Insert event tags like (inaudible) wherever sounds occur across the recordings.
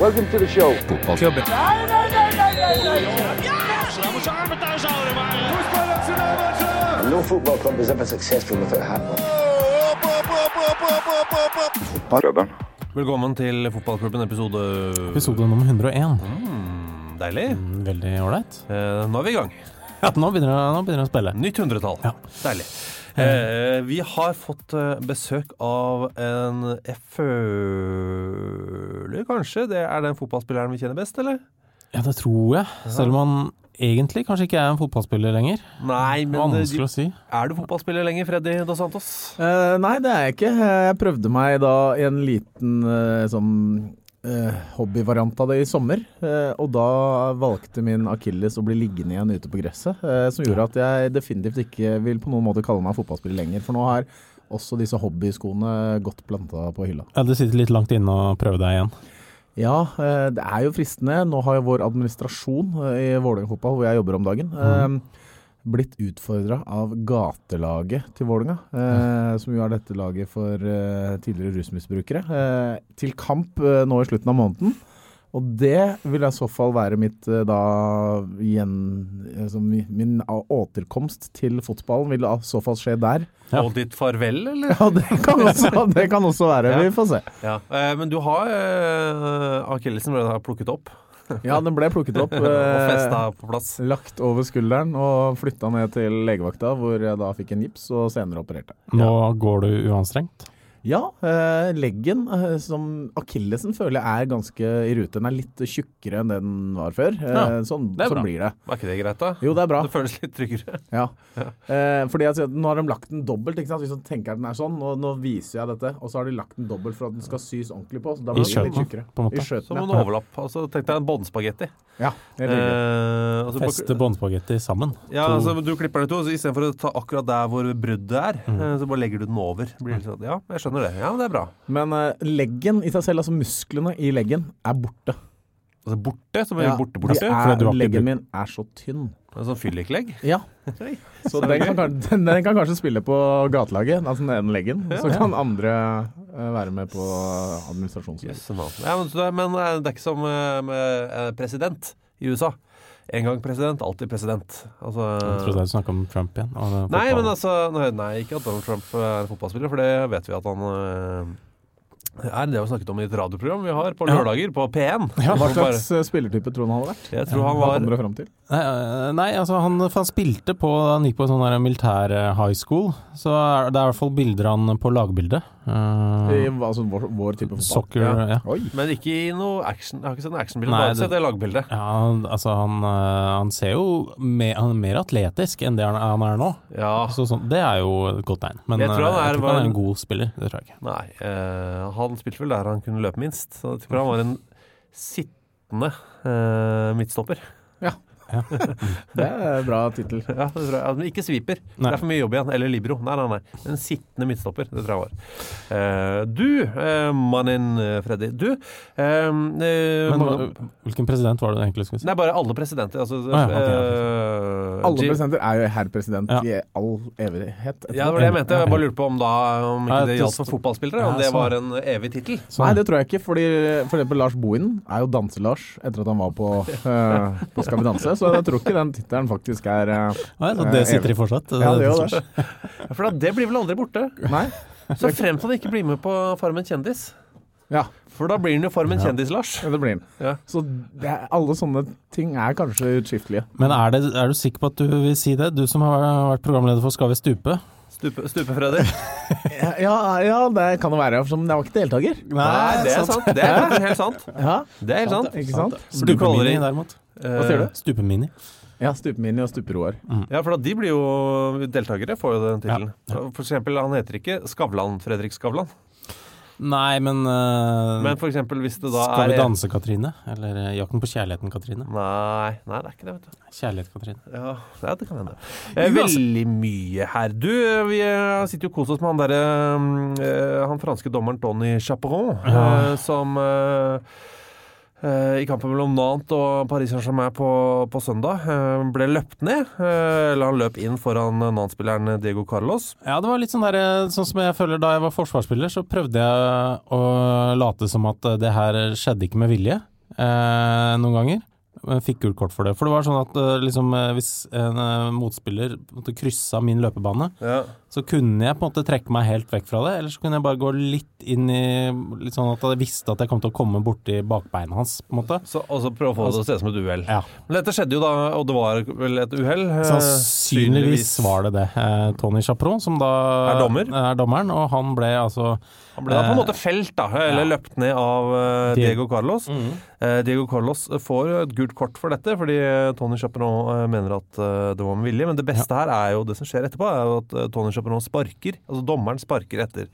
Welcome to the show. Fotballklubben. And no football club is ever successful without a hat on. Klubben. Velkommen til fotballklubben episode Episode nummer 101. mm, Deilig. Mm, Veldig ålreit. Eh, nå er vi i gang. Ja, nå begynner det å spille. Nytt hundretall. Ja. Deilig. Eh, vi har fått eh, besøk av en Jeg føler kanskje det er den fotballspilleren vi kjenner best, eller? Ja, det tror jeg. Selv om han egentlig kanskje ikke er en fotballspiller lenger. Nei, men eh, Vanskelig å si. er du fotballspiller lenger, Freddy Dos Santos? Eh, nei, det er jeg ikke. Jeg prøvde meg da i en liten sånn hobbyvariant av det i sommer. Eh, og da valgte min akilles å bli liggende igjen ute på gresset. eh, som gjorde at jeg definitivt ikke vil på noen måte kalle meg fotballspiller lenger. For nå har også disse hobbyskoene godt planta på hylla. Ja, Det sitter litt langt inne å prøve deg igjen. Ja, eh, det er jo fristende. Nå har jo vår administrasjon eh, i Vålerenga fotball, hvor jeg jobber om dagen, eh, blitt utfordra av gatelaget til Vålinga, eh, som jo er dette laget for eh, tidligere rusmisbrukere, eh, til kamp eh, nå i slutten av måneden. Og det vil i så fall være mitt eh, da igjen altså, Min återkomst til fotballen vil i så fall skje der. Ja. Og ditt farvel, eller? Ja, det kan også, det kan også være. Ja. Vi får se. Ja. Eh, men du har eh, Akillesen ble da plukket opp (laughs) Ja, den ble plukket opp. (laughs) og eh, festa på plass. Lagt over skulderen og flytta ned til legevakta, hvor jeg da fikk en gips og senere opererte. Nå går du uanstrengt. Ja, eh, leggen eh, som akillesen føler jeg er ganske i rute. Den er litt tjukkere enn det den var før. Eh, Ja, sånn det er sånn blir det. Var ikke det greit, da? Jo, det er bra. Det føles litt tryggere. Ja. Eh, fordi altså, nå har de lagt den dobbelt. Ikke sant? Hvis du tenker at den er sånn, og nå viser jeg dette, og så har de lagt den dobbelt for at den skal sys ordentlig på. Så da I blir den litt tjukkere. på en måte. I skjøten, Som en ja. overlapp. Altså, tenk deg en båndspagetti. ja. Eh, altså, Feste båndspagetti sammen. Ja, To- altså, du klipper den i to, så istedenfor å ta akkurat der hvor bruddet er, Mm. så bare legger du den over. Blir det sånn, ja, jeg skjønner det. Ja, det er bra. Men uh, leggen i seg selv, altså musklene i leggen, er borte. Altså borte, som er Ja, borte, de borte. fordi er, du har leggen min er så tynn. En sånn fylliklegg. Ja. (laughs) Så den kan, (laughs) den, den kan kanskje spille på gatelaget, altså den ene leggen. Så kan andre eh, være med på administrasjonslaget. Yes. Ja, men, men eh, det er ikke som med president i USA. En gang president, alltid president. Altså, Jeg trodde du snakka om Trump igjen. og Nei, men altså Nei, nei, ikke at Donald Trump er fotballspiller, for det vet vi at han øh, er. Det har vi snakket om i et radioprogram vi har på lørdager på P1. (laughs) Ja, Hva slags eh, spillertype tror du han hadde vært? Jeg tror han Hva var kommer du fram til? Nei, nei, altså han, han spilte på Han gikk på en sånn militær high school, så det er i hvert fall bilder av han på lagbildet. Uh, I, altså vår, vår type fotball? soccer, Ja. ja. Men ikke i noe action. Jeg har ikke sett noe actionbilde. Bare sett det lagbildet. Ja, altså han, øh, han ser jo mer, han er mer atletisk enn det han, han er nå. Ja. Så så, det er jo et godt tegn. Men Jeg tror han øh, er- jeg tror ikke han er en god spiller. Det tror jeg ikke. Nei. uh, han spilte vel der han kunne løpe minst. Så jeg tror han var en sittende uh, midtstopper. (laughs) Det er en bra tittel. Ja. Ja, Men ikke sviper. Nei. Det er for mye jobb igjen. Eller libero. Nei, nei, nei. En sittende midtstopper. Det tror jeg var. Eh, du, eh, mannen eh, Freddy. Du Men mange- hvilken president var det du egentlig skulle si? Det er bare alle presidenter. Altså, ja, okay, eh, Alle presidenter er jo herr president Ja. i all evighet. Ja, det var det jeg mente. Jeg bare lurte på om da Om ikke det gjaldt for fotballspillere. Om det var en evig tittel. Nei, det tror jeg ikke. fordi for eksempel Lars Bohinen er jo Danse-Lars etter at han var på, uh, (laughs) på Skal vi danse. Så jeg tror ikke den tittelen faktisk er eh, Nei, så det eh, sitter i fortsatt? Ja, det gjør det. For da, det blir vel aldri borte? Nei. Så fremt han ikke blir med på Farmen kjendis. Ja, For da blir han jo Farmen kjendis-Lars. ja, det blir han. Ja. Så det er, alle sånne ting er kanskje utskiftelige. Men er, det, er du sikker på at du vil si det? Du som har vært programleder for Skal vi stupe? Stupe, Stupe-Freddy. Ja, (laughs) ja, ja, det kan det være. For jeg var ikke deltaker. Nei, det er sant. Det er helt sant. Ja, Det er helt sant. ikke sant? For du kaller Stupemini, det- derimot. Hva sier du? Stupemini. Ja, Stupemini og Stuperoar. Ja, for da de blir jo deltakere, får jo den tittelen. For eksempel, han heter ikke Skavlan Fredrik Skavlan. Nei, men, uh, Men for eksempel hvis det da er Skal vi er danse, Katrine? Eller eh, Jakten på kjærligheten, Katrine? Nei, nei, det er ikke det, vet du. Kjærlighet, Katrine. Ja, ja det kan hende. Eh, veldig mye her. Du, eh, vi eh, sitter jo og koser oss med han derre eh, Han franske dommeren Tony Chaperon, ja. som eh, eh, i kampen mellom Nantes og Paris Saint-Germain på, på søndag eh, ble løpt ned. eh, Eller han løp inn foran Nantes-spilleren Diego Carlos. Ja, det var litt sånn der, sånn som jeg føler da jeg var forsvarsspiller, så prøvde jeg å late som at det her skjedde ikke med vilje eh, noen ganger. Fikk gult kort for det. For det var sånn at eh, liksom, eh, hvis en eh, motspiller måtte kryssa min løpebane, Ja. så kunne jeg på en måte trekke meg helt vekk fra det, eller så kunne jeg bare gå litt inn i Litt sånn at jeg visste at jeg kom til å komme borti bakbeina hans, på en måte. Så, og så prøve å få det til å se ut som et uhell. Ja. Men dette skjedde jo da, og det var vel et uhell? Sannsynligvis var det det. Tony Chaperon, som da Er dommer? er dommeren, og han ble altså Han ble da på en Eh, måte felt, da, eller ja. løpt ned av eh, Diego Carlos. Mhm. Eh, Diego Carlos får et gult kort for dette, fordi Tony Chaperon mener at det var med vilje. Men det beste her er jo det som skjer etterpå, er jo at Tony Chaperon sparker. Altså dommeren sparker etter,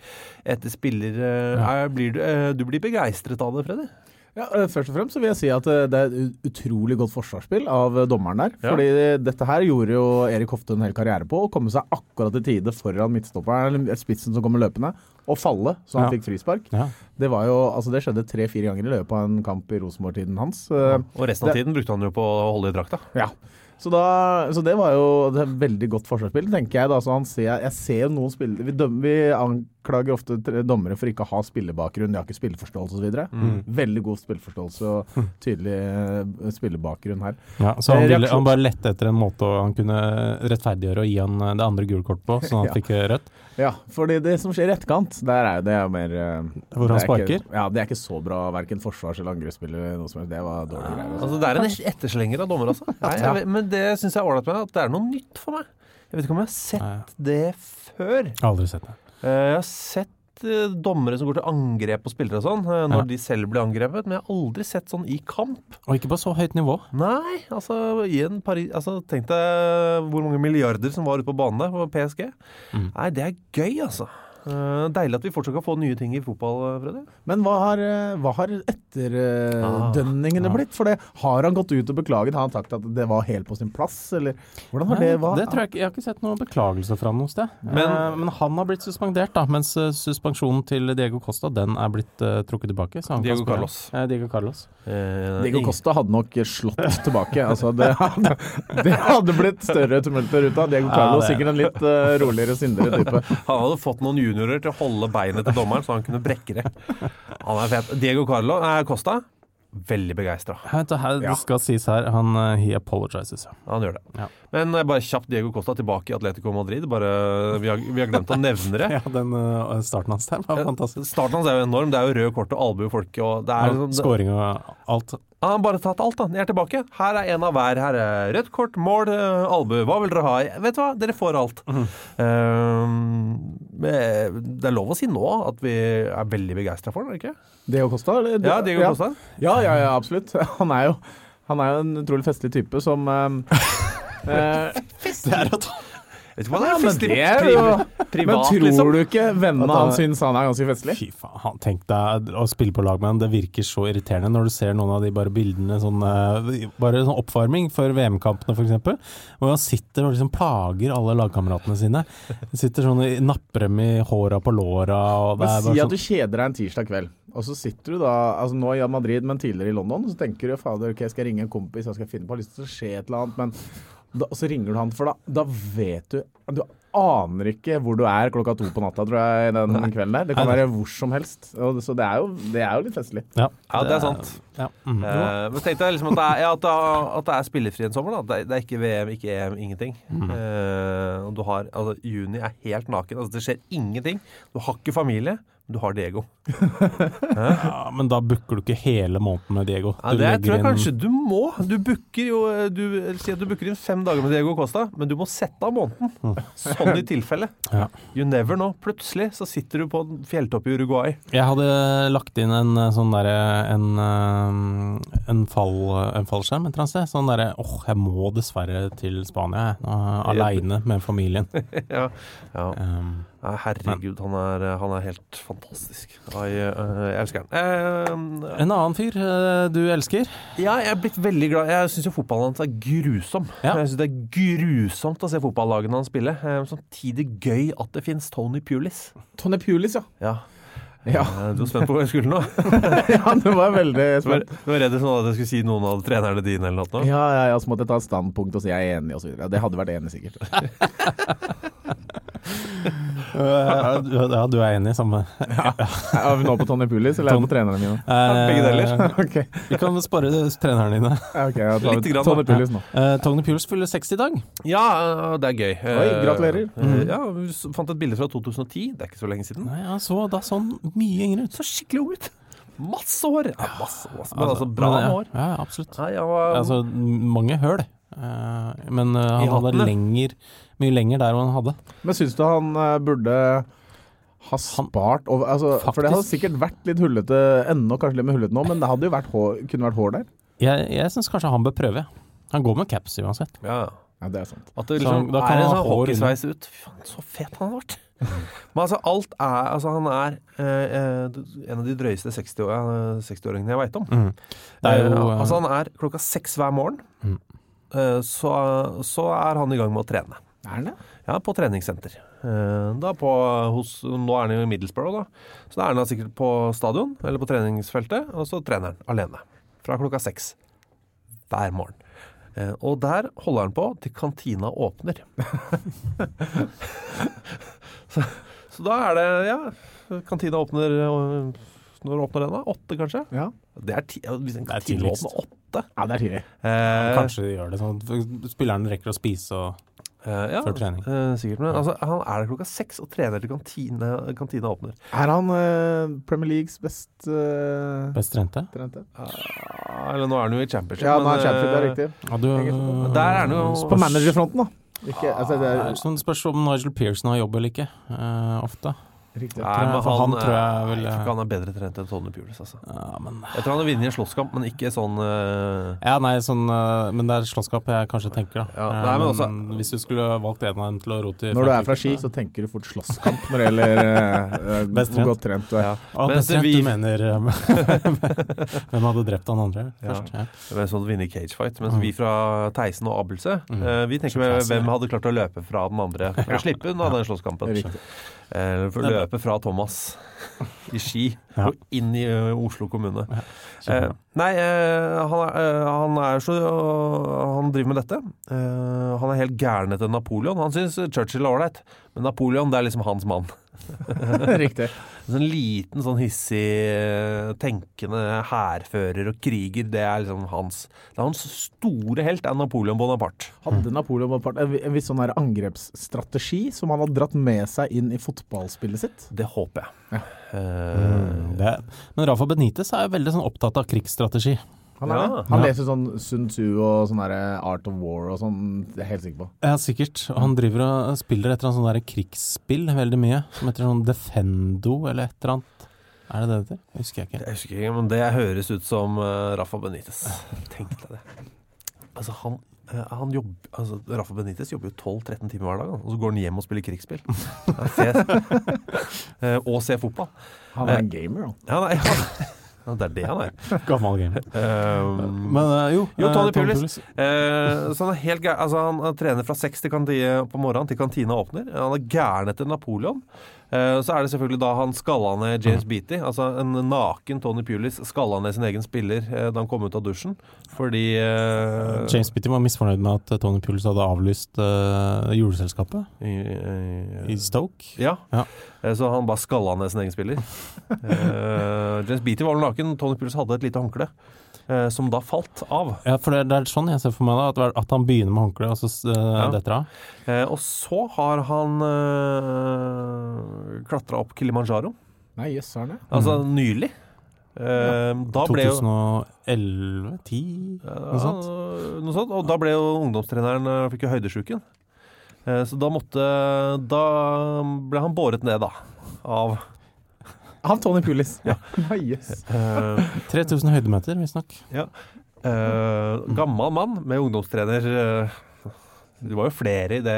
etter spiller. er, blir du, du blir begeistret av det, Freddy? Ja, Først og fremst så vil jeg si at det er et utrolig godt forsvarsspill av dommeren der. Ja. Fordi dette her gjorde jo Erik Hofte en hel karriere på, å komme seg akkurat i tide foran midtstopperen, eller spissen som kommer løpende, og falle, så han Ja. fikk frispark. Ja. Det var jo, altså det skjedde tre-fire ganger i løpet av en kamp i Rosenborg-tiden hans. Eh, Og resten av Det- tiden brukte han jo på å holde i drakta. Ja. Så, da, så det var jo det er veldig godt forsvarsspill, tenker jeg. da. Så han ser, jeg ser noen spillere vi, døm- vi anklager ofte dommere for ikke å ha spillebakgrunn, de har ikke spilleforståelse osv. Mm. Veldig god spilleforståelse og tydelig eh, spillebakgrunn her. Ja, så han, Eh, ville, han bare lette etter en måte han kunne rettferdiggjøre og gi han eh, det andre gule kortet på, sånn at han Ja. fikk rødt. Ja, fordi det som skjer i etterkant, der er jo det er mer Hvor han er sparker? Ikke, ja, det er ikke så bra, verken forsvars- eller angrepsspill eller noe som helst. Det var dårlige greier. Altså. Altså, det er en etterslenger av dommer, altså. Nei, jeg, vet- men det syns jeg er ålreit med at det er noe nytt for meg. Jeg vet ikke om jeg har sett det før. Aldri sett det. Eh, Jeg har sett eh, dommere som går til angrep på spillere og sånn, eh, når Ja. de selv blir angrepet, men jeg har aldri sett sånn i kamp. Og ikke på så høyt nivå. Nei, altså, i en Paris, altså tenk deg hvor mange milliarder som var ute på banen der på PSG. Mm. Nei, det er gøy, altså. Eh, deilig at vi fortsatt kan få nye ting i fotball, Freddy. Men hva har, eh, hva har etterdønningene Ah, ja. blitt? For det, har han gått ut og beklaget? Har han sagt at det var helt på sin plass, eller hvordan har det hva? det tror jeg ikke. Jeg har ikke sett noen beklagelse fra noe sted. Men- Men, men han har blitt suspendert, da. Mens eh, suspensjonen til Diego Costa den er blitt uh, trukket tilbake. så han Diego. Carlos. Eh, Diego Carlos. Eh, Diego Costa hadde nok slått tilbake. Altså, det, hadde, det hadde blitt større tumulter ut av Diego Ja, Sikkert en litt uh, roligere, sindigere type. (laughs) Han hadde fått noen juniorer til å holde beinet til dommeren, så han kunne brekke det. Han er fet. Diego Carlo, nei, Costa, veldig begeistra. Det Ja. skal sies her, han eh, he apologizes. ja. Han gjør det. Ja. Men eh, bare kjapt Diego Costa tilbake i Atletico Madrid. Bare, vi, har, vi har glemt å nevne det. (laughs) Ja, den eh, starten hans der var fantastisk. Starten hans er jo enorm. Det er jo rød kort og albue folket. Og det er, Ja, liksom- Skåring og alt. Han har bare tatt alt, da. Jeg er tilbake. Her er en av hver. Her er rødt kort, mål, eh, albue. Hva vil dere ha? Vet du hva, dere får alt. Mm. Eh, det er lov å si nå at vi er veldig begeistra for den, er det ikke? Diego Costa? Eller? Ja, Diego Costa. Ja, ja, ja, absolutt. (laughs) Han er jo, han er jo en utrolig festlig type som eh, (laughs) uh, Det er at Vet du hva det er. men festlig det er jo- (laughs) privat, Men tror liksom. du ikke vennene han- hans syns han er ganske festlig? Fy faen, han- tenk deg å spille på lag med han. Det virker så irriterende når du ser noen av de bare bildene sånn eh, Bare sånn oppvarming for VM-kampene, f.eks. Hvor han sitter og liksom plager alle lagkameratene sine. Sitter sånn napper dem i håra på låra. Og det Men er si bare at du sånn, kjeder deg en tirsdag kveld, og så sitter du da altså nå i Madrid, men tidligere i London, så tenker du fader, ok, skal jeg ringe en kompis, jeg skal finne på, har lyst til å skje et eller annet, men Da, og så ringer du han, for da, da vet du Du aner ikke hvor du er klokka to på natta, tror jeg, den kvelden der. Det kan være hvor som helst. Og, så det er, jo, det er jo litt festlig. Ja, Ja, det er sant. Ja. Mm. Uh, men tenk deg liksom at det er, ja, at det er, at det er spillefri en sommer. Da. Det, er, det er ikke VM, ikke EM, ingenting. Eh, og du har, altså, juni er helt naken. Altså, det skjer ingenting. Du har ikke familie, du har Diego. (laughs) ja, men da booker du ikke hele måneden med Diego. Ja, det jeg tror jeg kanskje du må. Du booker jo du, Si at du booker inn fem dager med Diego Costa, men du må sette av måneden. Sånn i tilfelle. Ja. You never know. Plutselig så sitter du på en fjelltopp i Uruguay. Jeg hadde lagt inn en eh, sånn derre en, eh, en, fall, en fallskjerm et eller annet sted. Sånn derre åh, jeg må dessverre til Spania, jeg. Aleine med familien. (laughs) ja. ja. Um, herregud, han er, han er helt fantastisk. Jeg, jeg elsker han. Eh, en annen fyr eh, du elsker? ja, jeg er blitt veldig glad Jeg syns jo fotballen hans er grusom. Ja. Jeg synes Det er grusomt å se fotballagene hans spille. Eh, samtidig gøy at det fins Tony Pulis. Tony Pulis, ja. Ja. Ja, Eh, Du var spent på hva jeg skulle nå? (laughs) ja du var veldig spent. du var redd sånn at jeg skulle si noen av trenerne dine eller noe? Ja, ja, ja, så måtte jeg ta et standpunkt og si jeg er enig, videre. Det hadde vært enig, sikkert. (laughs) ja, du- er enig? i Samme. ja. Er vi nå på Tony Pulis, eller er vi på trenerne mine? Eh, begge deler. (laughs) okay. Vi kan spare trenerne dine. ja, ok, jeg tar Litt grann, Tony. Pulis nå. Eh, Tony Pulis fyller 60 i dag. Ja, eh, det er gøy. Oi, gratulerer. Mm. Ja, vi fant et bilde fra 2010. Det er ikke så lenge siden. Nei, så da sånn mye yngre ut. Så skikkelig ung ut. Masse hår. Ja, masse, masse, men altså bra men, ja, hår. Ja, absolutt. Nei, var, Altså, mange høl. Eh, men eh, han hadde lenger, mye lenger der enn han hadde. Men syns du han eh, burde ha spart over, altså, For det hadde sikkert vært litt hullete ennå, kanskje litt med hullete nå, men det hadde jo vært hår, kunne vært hår der. Jeg, jeg syns kanskje han bør prøve. Han går med caps uansett. ja. Ja, det er sant. At det Så liksom da kan er en han ha sånn hår hockeysveis ut. Fy faen, så fet han har vært. Men altså, alt er Altså, han er eh, en av de drøyeste 60-åringene 60-åringene jeg veit om. Det er jo eh, altså, han er klokka seks hver morgen. Mm. Eh, så, så er han i gang med å trene. Er han det? Ja, på treningssenter. Eh, Da på, hos, nå er han jo i Middlesbrough, da. Så da er han sikkert på stadion, eller på treningsfeltet, og så trener han alene. Fra klokka seks. Hver morgen. Eh, Og der holder han på til kantina åpner. (laughs) (laughs) så, så da er det Ja, kantina åpner Når åpner den, da? Åtte, kanskje? Ja. Det er ti, hvis en Det er kantina tidligst. åpner åtte ja, det er tidlig. eh, Kanskje de gjør det sånn spilleren rekker å spise og Uh, ja, uh, eh, sikkert. Men altså, han er der klokka seks og trener til kantine, kantina åpner. Er han uh, Premier Leagues best uh, best trente. trente? Ah, eller nå er han jo i championship. Ja, nå men, er Championship, det er riktig. Ja, du, Der er han jo- På managerfronten, da. Ikke, altså, det er er sånn spørs om Nigel Pearson har jobb eller ikke. eh, ofte. Riktig. Nei, men han, han tror jeg eh, vil- jeg tror ikke han er bedre trent enn Tony Pulis. Altså. Ja, men Jeg tror han har vunnet en slåsskamp, men ikke sånn uh... Ja, nei, sånn uh, Men det er slåsskamp jeg kanskje tenker, da. Ja, Eh, nei, men men også- hvis du skulle valgt en av dem til å rote i Når du er fra Ski, så tenker du fort slåsskamp når det gjelder uh, (laughs) Best hvor trent. godt trent du er. ja. Ah, best trent, vi- du mener eh, (laughs) (laughs) Hvem hadde drept han andre først? Ja. Ja. Sånn vinner vunnet cage fight. Mens vi fra Theisen og Abelse, Mm. eh, vi tenker med hvem hadde klart å løpe fra den andre. Og slippe unna den slåsskampen. Riktig. Eh, for å løpe fra Thomas i Ski Ja. og inn i Oslo kommune. Ja, Eh, nei, eh, han, er, eh, han er så Han driver med dette. Eh, han er helt gæren etter Napoleon. Han syns Churchill er ålreit, men Napoleon det er liksom hans mann. (laughs) Riktig. En sånn liten, sånn hissig, eh, tenkende hærfører og kriger, det er liksom hans Det er hans store helt, er Napoleon Bonaparte. Hadde Napoleon Bonaparte en, viss sånn her angrepsstrategi som han hadde dratt med seg inn i fotballspillet sitt? Det håper jeg. Eh, Mm, det, men Rafa Benitez er veldig sånn opptatt av krigsstrategi. Han, er Ja. det. han Ja. leser sånn Sun Tzu og sånn Art of War og sånn, det er jeg helt sikker på. Ja, sikkert. Og Han driver og spiller et eller annet sånn krigsspill veldig mye, som heter sånn Defendo eller et eller annet. Er det det det heter? Husker jeg ikke. Det husker ikke, men det høres ut som uh, Rafa Benitez. Tenk deg det. Altså, han, uh, han jobber, altså, Rafa Benitez jobber jo 12-13 timer hver dag, og så går han hjem og spiller krigsspill. (laughs) (laughs) Eh, og ser fotball. Han er en gamer, han. Ja, nei, ja. (laughs) Ja, det er det han er. (laughs) Gammel game. Um, Men uh, jo, Jo, Tony uh, Pulis. Uh, så han er helt gæren. Altså, han trener fra seks til kanti- på morgenen til kantina åpner. Han er gæren etter Napoleon. Eh, Så er det selvfølgelig da han skalla ned James Beatty. Altså en naken Tony Pulis skalla ned sin egen spiller eh, da han kom ut av dusjen. Fordi eh, James Beatty var misfornøyd med at Tony Pulis hadde avlyst juleselskapet i, i, Stoke. Ja. Ja. Så han bare skalla ned sin egen spiller. (laughs) James Beatty var vel naken. Tony Pulis hadde et lite håndkle. Eh, Som da falt av. Ja, for det, det er sånn jeg ser for meg da, at, at han begynner med håndkle, og så uh, Ja. detter av. Eh, Og så har han uh, klatra opp Kilimanjaro. Nei, jøss, han det? Altså nylig. Eh, Da ble 2011? 10? Noe sånt? noe sånt. Og da ble jo ungdomstreneren eh, fikk jo høydesjuken. Eh, Så da måtte Da ble han båret ned, da. Av Av Tony Pulis. Ja. (laughs) Jøss. eh, 3000 høydemeter, visstnok. ja. Uh, Gammel mann med ungdomstrener. eh, Det var jo flere i det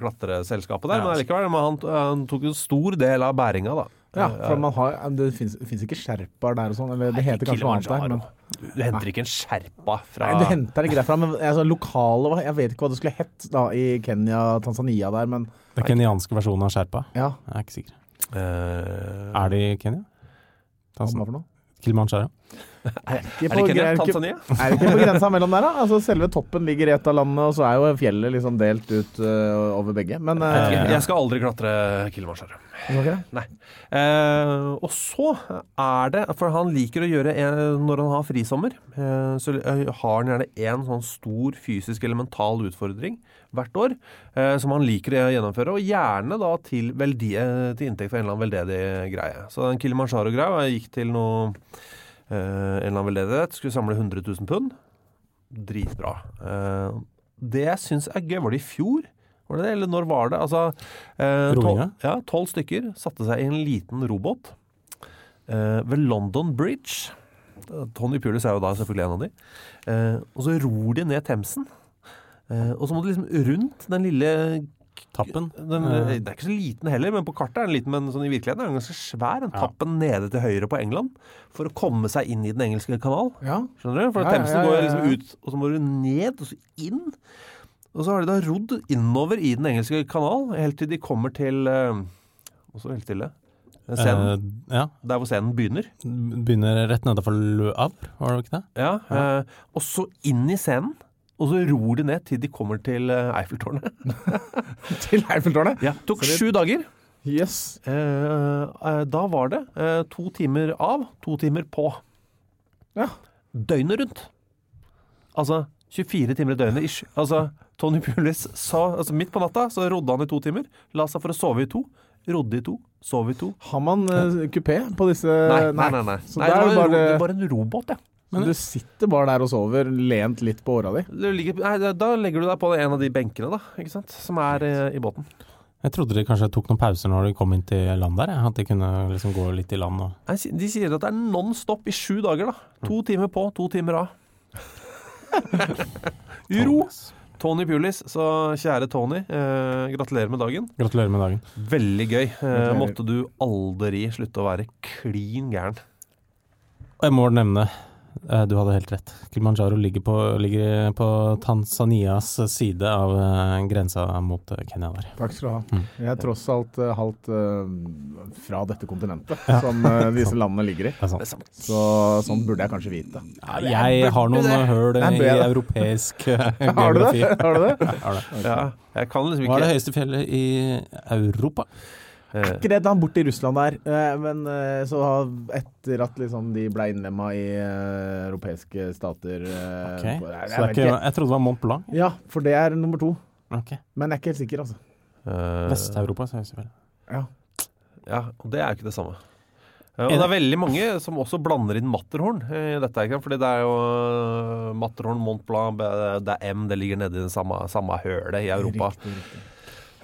klatreselskapet der, Ja. men allikevel. Han, han tok en stor del av bæringa, da. Ja, Eh, for man har, det fins ikke sherpaer der og sånn, eller det heter kanskje noe annet der. Men, Du, du henter ikke en sherpa fra nei, du henter ikke derfra, men altså, lokale Jeg vet ikke hva det skulle hett da i Kenya, Tanzania der, men Den kenyanske versjonen av Sherpa. ja. Jeg er ikke sikker. Eh, Er det i Kenya? Hva for noe? Kilimanjaro? Ikke (laughs) Er det ikke det? er Tanzania? (laughs) Er det ikke på grensa mellom der, da? Altså, selve toppen ligger i ett av landene, og så er jo fjellet liksom delt ut uh, over begge. Men uh, Jeg, jeg skal aldri klatre Kilimanjaro. Okay. Nei. Uh, og så er det For han liker å gjøre en, Når han har frisommer, så har han gjerne én sånn stor fysisk eller mental utfordring hvert år eh, som han liker å gjennomføre, og gjerne da til, veldi, eh, til inntekt for en eller annen veldedig greie. Så den Kilimanjaro-greia gikk til noe eh, En eller annen veldedighet. Skulle samle 100 000 pund. Dritbra. Eh, det jeg syns er gøy, var det i fjor? Var det det, eller når var det? Altså, eh, tol- Roinga? ja, tolv stykker satte seg i en liten robåt eh, ved London Bridge. Tony Pulis er jo da selvfølgelig en av de. Eh, og så ror de ned Themsen. Eh, og så må du liksom rundt den lille Tappen? den, Eh. Det er ikke så liten heller, men på kartet er den liten, men sånn i virkeligheten er den ganske svær. Den Ja. tappen nede til høyre på England for å komme seg inn i den engelske kanal. Ja. Skjønner du? For Ja, Themsen går liksom ut, og så må du ned, og så inn. Og så har de da rodd innover i den engelske kanal, helt til de kommer til uh, Også helt stille. Scenen, uh, ja. der hvor scenen begynner. Begynner rett nedenfor Havre, var det ikke det? Ja, Uh, og så inn i scenen. Og så ror de ned til de kommer til eh, Eiffeltårnet. (laughs) Til Eiffeltårnet? Ja, tok sju dager. Yes. Eh, eh, da var det eh, to timer av, to timer på. Ja. Døgnet rundt. Altså 24 timer i døgnet ish. Altså, Tony Pulis sa altså Midt på natta så rodde han i to timer. La seg for å sove i to. Rodde i to. Sov i to. Har man eh, kupé på disse Nei, nei, nei. nei. Så nei det det, var en, bare- ro, det var en robåt, ja. Så du sitter bare der og sover, lent litt på åra di? Du ligger, nei, da- legger du deg på en av de benkene, da. Ikke sant? Som er eh, i båten. Jeg trodde de kanskje tok noen pauser når de kom inn til land der. At de kunne liksom gå litt i land og Nei, de sier at det er non stop i sju dager, da. To timer på, to timer av. (laughs) Ro! Tony Pulis, så kjære Tony, eh, gratulerer med dagen. Gratulerer med dagen. Veldig gøy. Eh, måtte du aldri slutte å være klin gæren. Jeg må nevne, du hadde helt rett. Kilimanjaro ligger på, ligger på Tanzanias side av eh, grensa mot eh, Kenya der. Takk skal du ha. Mm. Jeg er tross alt uh, halvt uh, fra dette kontinentet som uh, (laughs) disse landene ligger i. Er sant. Så sånn burde jeg kanskje vite. Ja, jeg har noen høl i europeisk geografi. (laughs) Har du det? Har du det? Har det. Ja, jeg kan liksom ikke Hva er det høyeste fjellet i Europa? Eh, Ikke det han borte i Russland der, eh, men eh, så etter at liksom de ble innlemma i europeiske stater okay. Ok, på- Så jeg det er ikke, jeg trodde det var Mont Blanc. Ja, for det er nummer to. Okay. Men jeg er ikke helt sikker, altså. Uh, Vest-Europas høyeste fjell. Ja. Ja, og det er jo ikke det samme. Og det er veldig mange som også blander inn Matterhorn i dette. Ikke? Fordi det er jo Matterhorn, Mont Blanc, det er M, det ligger nedi det samme, samme hølet i Europa. Riktig, riktig.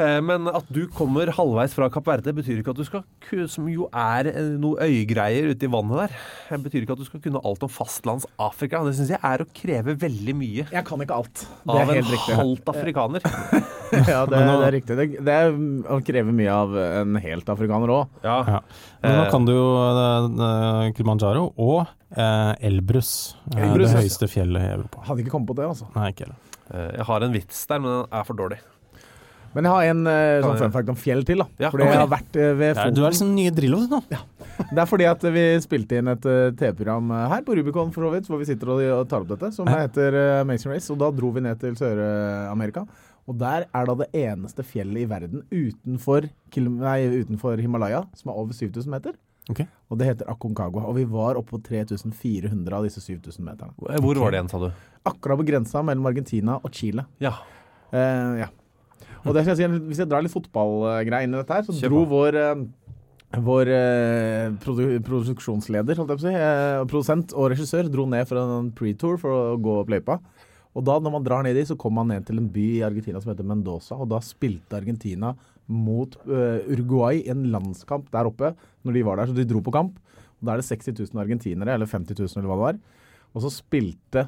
Eh, Men at du kommer halvveis fra Kapp Verde, betyr ikke at du skal Som jo er eh, noe øygreier ute i vannet der. Det betyr ikke at du skal kunne alt om fastlands-Afrika. Det syns jeg er å kreve veldig mye Jeg kan ikke alt. Det av er en helt riktig. halvt afrikaner. (laughs) Ja, det, det er riktig. Det, det er å kreve mye av en helt afrikaner òg. Ja. Ja. Men nå Eh, kan du jo eh, eh, Kilimanjaro og eh, Elbrus. eh, Elbrus, det høyeste fjellet i Europa. Hadde ikke kommet på det, altså. Nei, ikke heller. eh, Jeg har en vits der, men den er for dårlig. Men jeg har en uh, sånn Ja, ja. fun fact om fjell til, da. Ja, fordi okay. jeg har vært uh, ved Ja, du er liksom nye Drillo, nå. Ja. Det er fordi at vi spilte inn et uh, TV-program eh, her på Rubicon, for så vidt, hvor vi sitter og, og tar opp dette, som heter eh, Amazing Race. Og da dro vi ned til Sør-Amerika. Og der er da det eneste fjellet i verden utenfor, nei, utenfor Himalaya som er over 7000 meter. Ok. Og det heter Aconcagua. Og vi var oppe på 3400 av disse 7000 meterne. Hvor var det igjen, sa du? Akkurat på grensa mellom Argentina og Chile. Ja. Uh, ja. Og det skal jeg si, hvis jeg drar litt fotballgreier inn i dette her, så dro vår eh, vår eh, produ produksjonsleder, si, eh, produsent og regissør dro ned for en pre-tour for å gå opp løypa. Og da når man drar ned dit, så kommer man ned til en by i Argentina som heter Mendoza. Og da spilte Argentina mot eh, Uruguay i en landskamp der oppe når de var der. Så de dro på kamp. Og da er det 60 000 argentinere, eller 50 000 eller hva det var. Og så spilte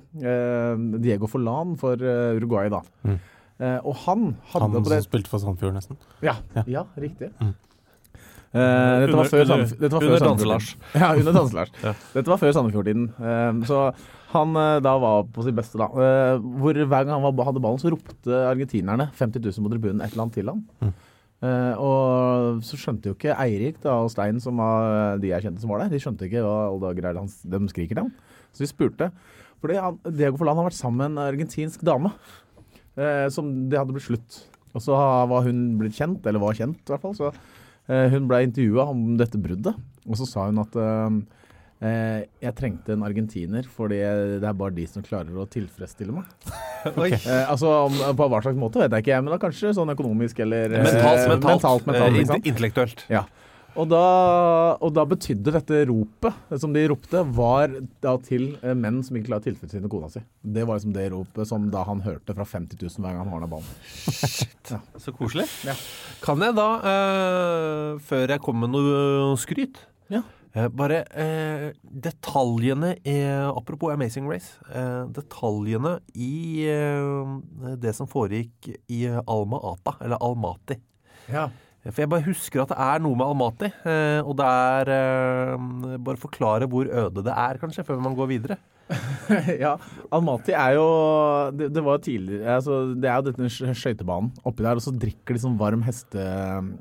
Diego Forlan for Uruguay, da. Eh, og han hadde Han på det som spilte for Sandfjord, nesten. Ja, Ja. ja riktig. Eh, dette var Under- før, under- dette var før under Sandefjord-tiden. Danse-Lars. (laughs) Ja, under Danse-Lars. Ja. Dette var før Sandefjord-tiden. Eh, så han eh, da var på sitt beste, da. Eh, hvor hver gang han var, hadde ballen, så ropte argentinerne 50 000 på tribunen et eller annet til han. Mm. og så skjønte jo ikke Eirik da, og Stein, som var de jeg kjente som var der, de skjønte ikke hva alle dager er de skriker til ham. Så de spurte. Fordi han, Diego Forlan har vært sammen med en argentinsk dame. Eh, som det hadde blitt slutt. Og så var hun blitt kjent, eller var kjent i hvert fall. Så eh, hun ble intervjua om dette bruddet. Og så sa hun at eh, eh, jeg trengte en argentiner fordi det er bare de som klarer å tilfredsstille meg. (laughs) okay. Eh, altså om, På hva slags måte vet jeg ikke, men da kanskje sånn økonomisk eller eh, Mentalt, mentalt, mentalt, mentalt intellektuelt. Ja. Og da, og da betydde dette ropet, som de ropte, var da til eh, menn som ikke klarte å tilfredsstille kona si. Det var liksom det ropet som da han hørte fra 50 000 hver gang han var nær ja. Så koselig. Ja. Kan jeg da, eh, før jeg kommer med noe skryt Ja. eh, Bare eh, detaljene Apropos Amazing Race. Eh, detaljene i eh, det som foregikk i Alma Ata, eller Almati. Ja. For jeg bare husker at det er noe med Almaty. Eh, og det er eh, Bare forklare hvor øde det er, kanskje, før man går videre. (laughs) ja, Almaty er jo Det, det var tidligere altså, Det er jo skø- skøytebanen oppi der, og så drikker de sånn varm heste...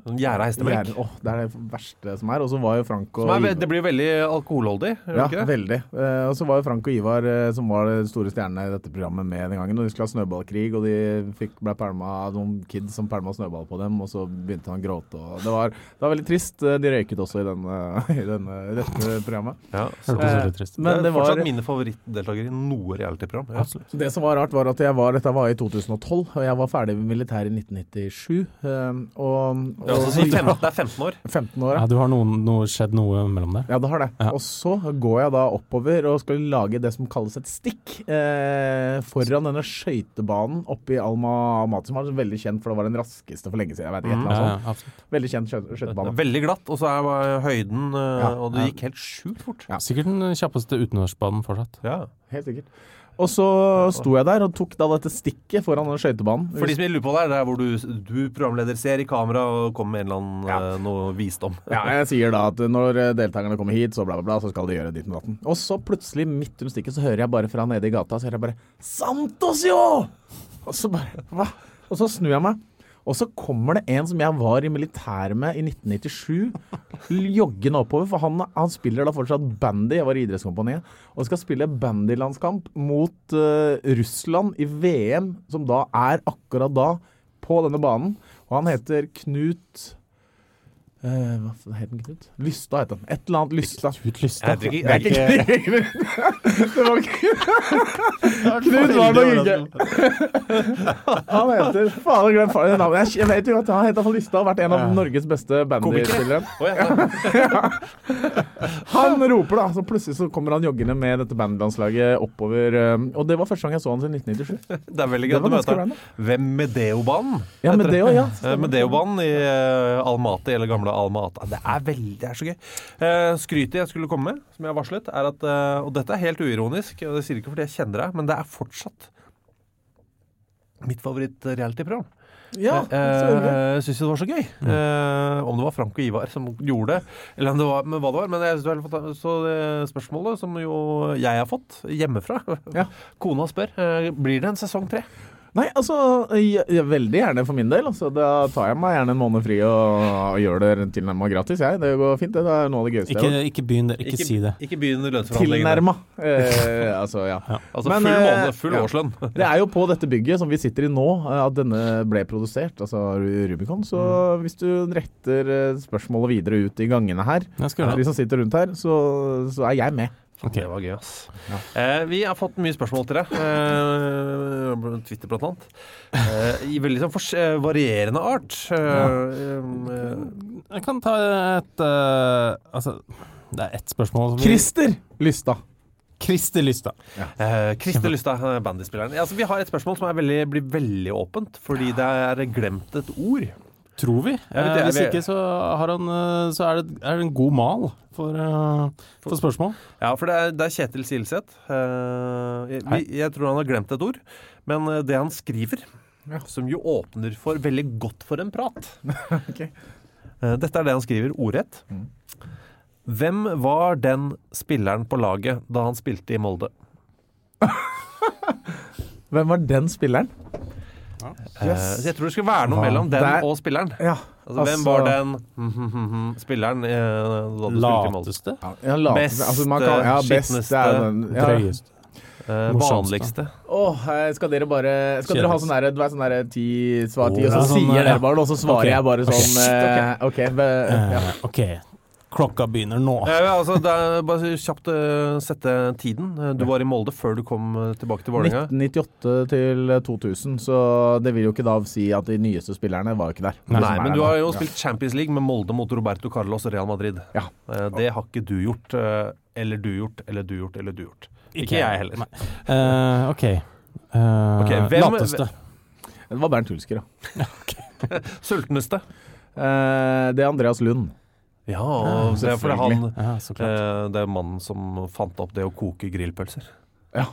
Sånn Gjæra hestemelk. Gjære- Åh, det er det verste som er. Og så var jo Frank og er, det blir veldig alkoholholdig, Ja, ikke det? veldig. Eh, og så var jo Frank og Ivar, eh, som var de store stjernene i dette programmet, med den gangen. Og de skulle ha snøballkrig, og de fikk, ble pælma av noen kids som pælma snøball på dem, og så begynte han å gråte. Og det, var, det var veldig trist. Eh, De røyket også i, denne, (laughs) i, denne, i dette programmet. Ja, så Eh. Men det det er fortsatt mine mine favorittdeltakere i noe realityprogram. Ja. Absolutt. Det som var rart, var at jeg var, dette var i 2012, og jeg var ferdig med militæret i 1997. eh, Og, og Det er, altså, si fem, det er 15 år. 15 år, Ja, ja. du har noen, noe, skjedd noe mellom der? Ja, det har det. Ja. Og så går jeg da oppover og skal lage det som kalles et stikk eh, foran denne skøytebanen oppe i Alma Amati, som var veldig kjent, for det var den raskeste for lenge siden. Jeg vet ikke, et eller ja, sånt. Veldig kjent skøy- skøytebane. Veldig glatt, og så er høyden eh, Ja, Og det gikk helt sjukt fort. Ja. Sikkert den kjappeste utenlandsbanen fortsatt. Ja. Helt sikkert. Og så sto jeg der og tok da dette stikket foran den skøytebanen. For de som lurer på det, det er hvor du, du programleder ser i kamera og kommer med en eller annen Ja. eh, noe visdom. Ja, jeg sier da at når eh, deltakerne kommer hit, så bla, bla, bla, så skal de gjøre ditt med datten. Og så plutselig, midt under stikket, så hører jeg bare fra nede i gata, så hører jeg bare 'Santos, jo!' Og så bare Hva? Og så snur jeg meg. Og så kommer det en som jeg var i militæret med i 1997, joggende oppover. For han, han spiller da fortsatt bandy, jeg var i idrettskompaniet, og skal spille bandylandskamp mot uh, Russland i VM, som da er akkurat da på denne banen. Og han heter Knut Eh, hva het den, Knut? Lysta het han. Et eller annet Lysta. Knut Lysta? Det er ikke Knut. (laughs) Det var ikke (laughs) Knut var nok ikke (laughs) Han heter Fader, glem navnet. Jeg- vet jo at han heter Lystad og har vært en av Norges beste bandyspillere. Han roper, da. Så plutselig så kommer han joggende med dette bandlandslaget oppover. eh, Og det var første gang jeg så han siden 1997. Det er veldig gøy å møte random. Hvem Medeo-banen? Ja, Medeo, ja. Medeobanen i eh, Almaty, eller gamle Alma Ata. Det er veldig, det er så gøy. Eh, skrytet jeg skulle komme med, som jeg har varslet, er at eh, Og dette er helt uironisk, og det sier ikke fordi jeg kjenner deg, men det er fortsatt mitt favoritt-reality-program. Ja. Eh, jeg syns det var så gøy. Eh, om det var Frank og Ivar som gjorde det, eller om det var, hva det var. Men jeg synes det var fått så det spørsmålet som jo jeg har fått hjemmefra Ja. (laughs) Kona spør blir det en sesong tre. Nei, altså jeg, jeg, veldig gjerne for min del. Altså, da tar jeg meg gjerne en måned fri og, og gjør det tilnærma gratis, jeg. Det går fint, det. Det er noe av det gøyeste Ikke, jeg har gjort. ikke begynn der, ikke, si det. Ikke begynn lønnsforhandlingene. Tilnærma. Eh, altså, ja. Altså Men, full eh, måned, full ja. årslønn. (laughs) Det er jo på dette bygget som vi sitter i nå, eh, at denne ble produsert, altså Rubicon. Så Mm. hvis du retter eh, spørsmålet videre ut i gangene her, de som sitter rundt her, så, så er jeg med. Det var gøy, ass. Eh, vi har fått mye spørsmål til deg. Eh, Twitter, blant annet. Eh, I veldig sånn fors- eh, varierende art. Eh, eh, Jeg kan ta et uh, Altså, det er ett spørsmål som Christer Lystad. Christer Lystad. Eh, Christer Lystad, eh, bandyspilleren. Altså, vi har et spørsmål som er veldig, blir veldig åpent, fordi det er glemt et ord. Tror vi. Jeg vet Eh, hvis ikke, så, har han, eh, så er, det, er det en god mal for, eh, for spørsmål. Ja, for det er, det er Kjetil Silseth. Eh, jeg, jeg tror han har glemt et ord, men eh, det han skriver, som jo åpner for veldig godt for en prat (laughs) okay. Eh, Dette er det han skriver ordrett. Hvem var den spilleren på laget da han spilte i Molde? (laughs) Hvem var den spilleren? Eh, så jeg tror det skulle være noe mellom den Der- og spilleren. Ja, Altså, hvem var den spilleren eh, da du spilte i Molde? Lateste. Ja, lateste. Best, altså, man kan, ja, best, er skitneste, den. Ja. Drøyeste. Eh, vanligste. Åh, eh, skal dere bare Skal dere ha sånn der, Du vet sånn derre ti svar ti, og så sånn, sier dere bare noe, og så svarer okay. jeg bare Ok. sånn eh, OK. be, ja. Eh, OK. Klokka begynner nå. Ja, ja, altså, det er bare kjapt å sette tiden. Eh, Du var i Molde før du kom eh, tilbake til Vålerenga. 1998 til 2000, så det vil jo ikke da si at de nyeste spillerne var ikke der. De Nei, men du har jo spilt Champions League med Molde mot Roberto Carlos og Real Madrid. Ja. Eh, Det har ikke du gjort. eh, Eller du gjort, eller du gjort, eller du gjort. Ikke jeg heller. Eh, OK. Uh, okay hvem- lateste. Det var Bernt Hulsker, ja. (laughs) Sultneste. Uh, det er Andreas Lund. Ja, og det er fordi han Ja, eh, Det er mannen som fant opp det å koke grillpølser. Ja,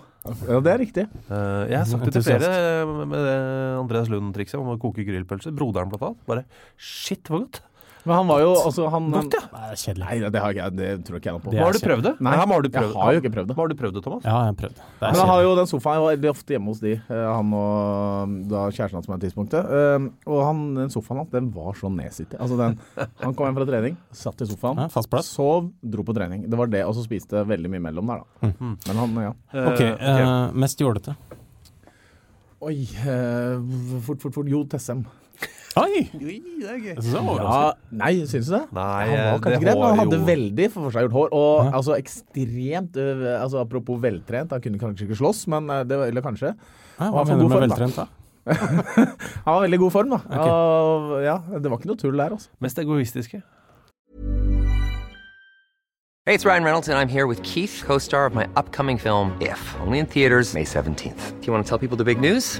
ja det er riktig. Eh, Jeg har sagt det til flere eh, med det Andreas Lund-trikset om å koke grillpølser. Broderen blant annet. Bare shit, hvor godt. Men han var jo altså han, Godt, ja. Nei, det er kjedelig. Nei, det, har ikke, det tror ikke jeg noe på. Det Har du prøvd det? Nei, har du jeg har jo ikke prøvd det. Har du prøvd det, Thomas? Ja, jeg har prøvd. Det er Men han har jo den sofaen, jeg var veldig ofte hjemme hos de, eh, han og da kjæresten hans på det tidspunktet. Eh, Og han, den sofaen hans, den var så nedsittig. Altså den, han kom hjem fra trening, satt i sofaen, Ja, fast plass. sov, dro på trening. Det var det, og så spiste veldig mye mellom der, da. Men han, ja. Ok, OK. Uh, mest jålete. Oi, uh, fort, fort, fort. Jo Tessem. Oi! Oi, det er gøy. Jeg synes det var Ja, nei, syns du det? Nei, han var kanskje grei, men han hadde jo- veldig forseggjort hår. Og Ja. altså ekstremt øh, altså Apropos veltrent, han kunne kanskje ikke slåss, men øh, det var, eller kanskje. Ja, hva mener du med form, veltrent, da? (laughs) Han var i veldig god form, da. Og, ja, det var ikke noe tull der, altså. Mest egoistiske. Hey, it's Ryan Reynolds, and I'm here with Keith, co star of my upcoming film, If, only in theaters, May 17th. Do you want to tell people the big news?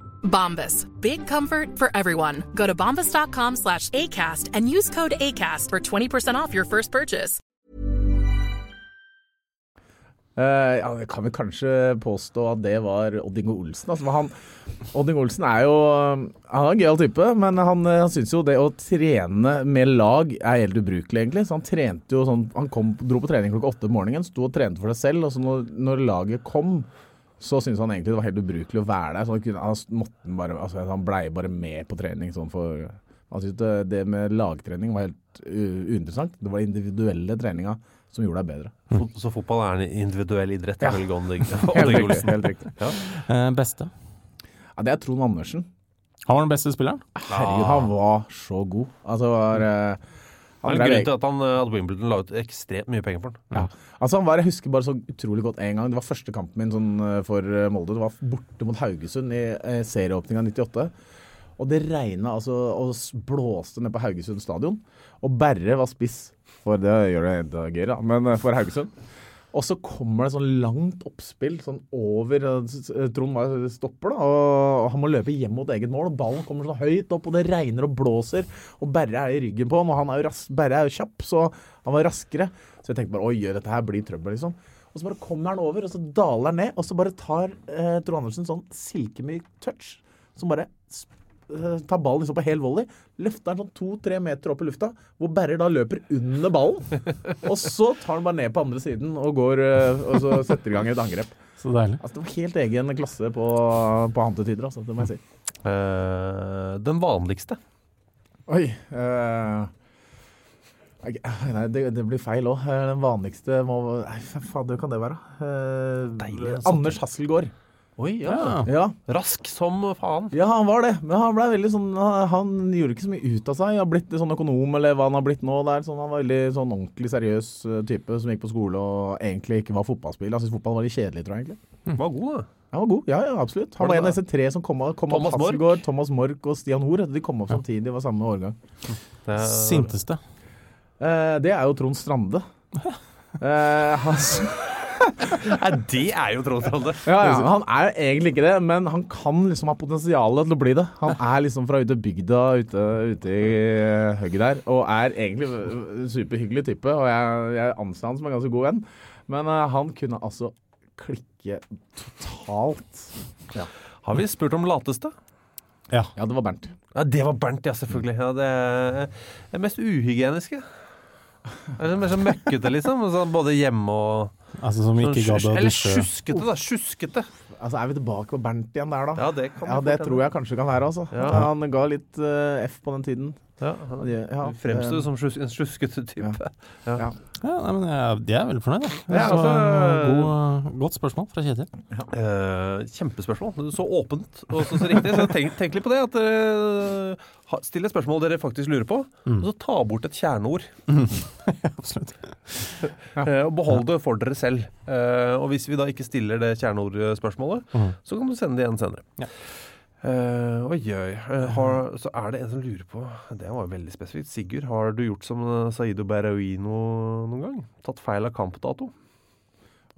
Bombas. Big comfort for everyone. Go to bombas.com slash ACAST and use code ACAST for 20% off your first purchase. Uh, ja, det kan vi kanskje påstå at det var Odding Olsen. Altså, han, Odding Olsen er jo Han er en gøyal type, men han, eh, han syns jo det å trene med lag er helt ubrukelig, egentlig. Så han trente jo sånn Han kom, dro på trening klokka åtte om morgenen, sto og trente for seg selv. Og så når, når laget kom, så syntes han egentlig det var helt ubrukelig å være der. Så han, kunne, han, måtte bare, altså, han blei bare med på trening sånn for Han syntes det, det med lagtrening var helt uinteressant. Det var individuelle treninga som gjorde deg bedre. Fot- Så fotball er en individuell idrett, Ja. (laughs) Helt riktig. Olsen. Helt riktig. Ja. Eh, beste? Ja, det er Trond Andersen. Han var den beste spilleren? Herregud, han var så god. Altså, var eh, Det er grunnen til at, han, eh, at Wimbledon la ut ekstremt mye penger for den. Ja. Altså han var, Jeg husker bare så utrolig godt en gang. Det var første kampen min sånn, eh, for eh, Molde. Det var borte mot Haugesund i eh, serieåpninga 98. Og det regna altså, og blåste ned på Haugesund stadion. Og Berre var spiss, for det gjør det enda gøyere, men for Haugesund. Og så kommer det sånn langt oppspill sånn over eh, Trond stopper, da, og han må løpe hjem mot eget mål. og Ballen kommer sånn høyt opp, og det regner og blåser. Og Berre er i ryggen på ham, og han er jo ras Berre er jo kjapp, så han var raskere. Så jeg tenkte bare oi, dette her blir trøbbel, liksom. Og så bare kommer han over, og så daler han ned, og så bare tar eh, Trond Andersen sånn silkemyk touch, som bare tar ballen liksom på hel volley, løfter den sånn to-tre meter opp i lufta, hvor Berrer da løper under ballen. (laughs) og så tar han bare ned på andre siden og går eh, og så setter i gang et angrep. Så deilig. Altså, det var helt egen klasse på, på han til tider, altså, det må jeg si. Uh, den vanligste. Oi. eh, nei, det, det blir feil òg. Den vanligste må hva fader kan det være? Eh, Deilig, altså. Anders Hasselgaard. Oi, ja. Ja. Rask som faen. Ja, han var det. Men han ble veldig sånn Han han gjorde ikke så mye ut av seg. Han har blitt sånn økonom, eller hva han har blitt nå. Det er sånn, han var veldig sånn ordentlig seriøs eh, type som gikk på skole og egentlig ikke var fotballspiller. Han syntes fotball var litt kjedelig, tror jeg egentlig. Var god, da. Han var god, ja, ja absolutt. Han Var var en av disse tre som kom, kom Thomas opp. Mork? Thomas Mork og Stian Hoer. De kom opp samtidig, de var samme årgang. Det er- Sinteste? Eh, det er jo Trond Strande. (laughs) Eh, han, Nei, det er jo Strande. ja, ja, han er jo egentlig ikke det, men han kan liksom ha potensial til å bli det. Han er liksom fra ute bygda, ute, ute i hugget der, og er egentlig en superhyggelig type. Og jeg, jeg anser han som en ganske god venn, men uh, han kunne altså klikke totalt. Ja, Har vi spurt om lateste? Ja. ja det var Bernt. Ja, det var Bernt, ja, selvfølgelig. Ja, det er det mest uhygieniske. Det er mer sånn møkkete, liksom. Sånn, både hjemme og Altså som ikke gadd å Eller dusje. sjuskete, da. Sjuskete. Altså, Er vi tilbake på Bernt igjen der, da? Ja, det kan Ja, det tror jeg kanskje kan være. altså. Ja. Han ga litt uh, F på den tiden. Ja, han Ja, fremstår eh, som en sjuskete type. Ja. ja. Ja, nei, men jeg, jeg er veldig fornøyd, jeg. Ja, Så, altså- god, godt spørsmål fra Kjetil. Eh, kjempespørsmål. Så åpent og så, så riktig. Så tenk, tenk litt på det. At dere ha- stiller spørsmål dere faktisk lurer på, og så ta bort et kjerneord. (laughs) Absolutt. (laughs) Eh, og behold det for dere selv. Eh, og hvis vi da ikke stiller det kjerneordspørsmålet, så kan du sende det igjen senere. Ja. Eh, oi, oi. Eh, har, så er det en som lurer på Det var veldig spesifikt. Sigurd, har du gjort som eh, Saido Berauino noen gang? Tatt feil av kampdato?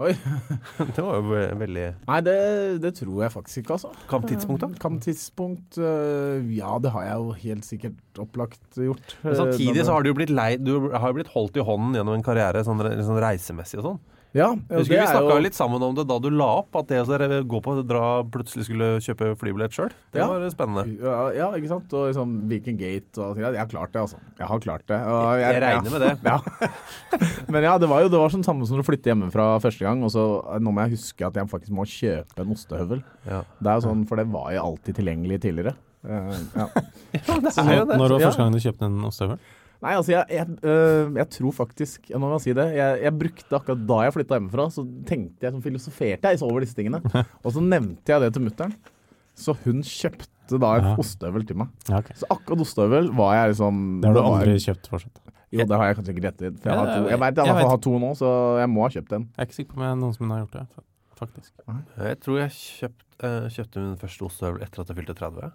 Oi. (laughs) det var jo veldig Nei, det, det tror jeg faktisk ikke, altså. Kamptidspunkt, da? Kamptidspunkt uh, Ja, det har jeg jo helt sikkert opplagt gjort. Men samtidig så har du jo blitt lei Du har blitt holdt i hånden gjennom en karriere sånn, sånn reisemessig og sånn. Ja, ja husker det vi snakka jo- litt sammen om det da du la opp, at det å gå på dra plutselig skulle kjøpe flybillett sjøl. Det Ja. var spennende. ja, ja, ikke sant? Og liksom Viking Gate og sånn. Jeg har klart det, altså. Jeg har klart det. Og Jeg regner med det. Ja. (laughs) Men ja, det var jo det var sånn samme som å flytte hjemmefra første gang, og så nå må jeg huske at jeg faktisk må kjøpe en ostehøvel. Ja. Det er jo sånn, For det var jo alltid tilgjengelig tidligere. Eh, ja. (laughs) det Så er jo det. når var første gang du kjøpte en ostehøvel? Nei, altså jeg, jeg, øh, jeg tror faktisk Nå må jeg si det. Jeg, jeg brukte akkurat da jeg flytta hjemmefra, så tenkte jeg, så filosoferte jeg over disse tingene. (laughs) Og så nevnte jeg det til mutter'n. Så hun kjøpte da et Ja. ostehøvel til meg. Ja, okay. Så akkurat ostehøvel var jeg liksom Det har du var- aldri kjøpt fortsatt. Jo, det har jeg kanskje ikke rett i. For jeg, har to, jeg vet jeg, har to nå, så jeg må ha kjøpt en. Jeg er ikke sikker på om jeg er noen som har gjort det, faktisk. Jeg tror jeg kjøpt, eh, kjøpte min første ostehøvel etter at jeg fylte 30.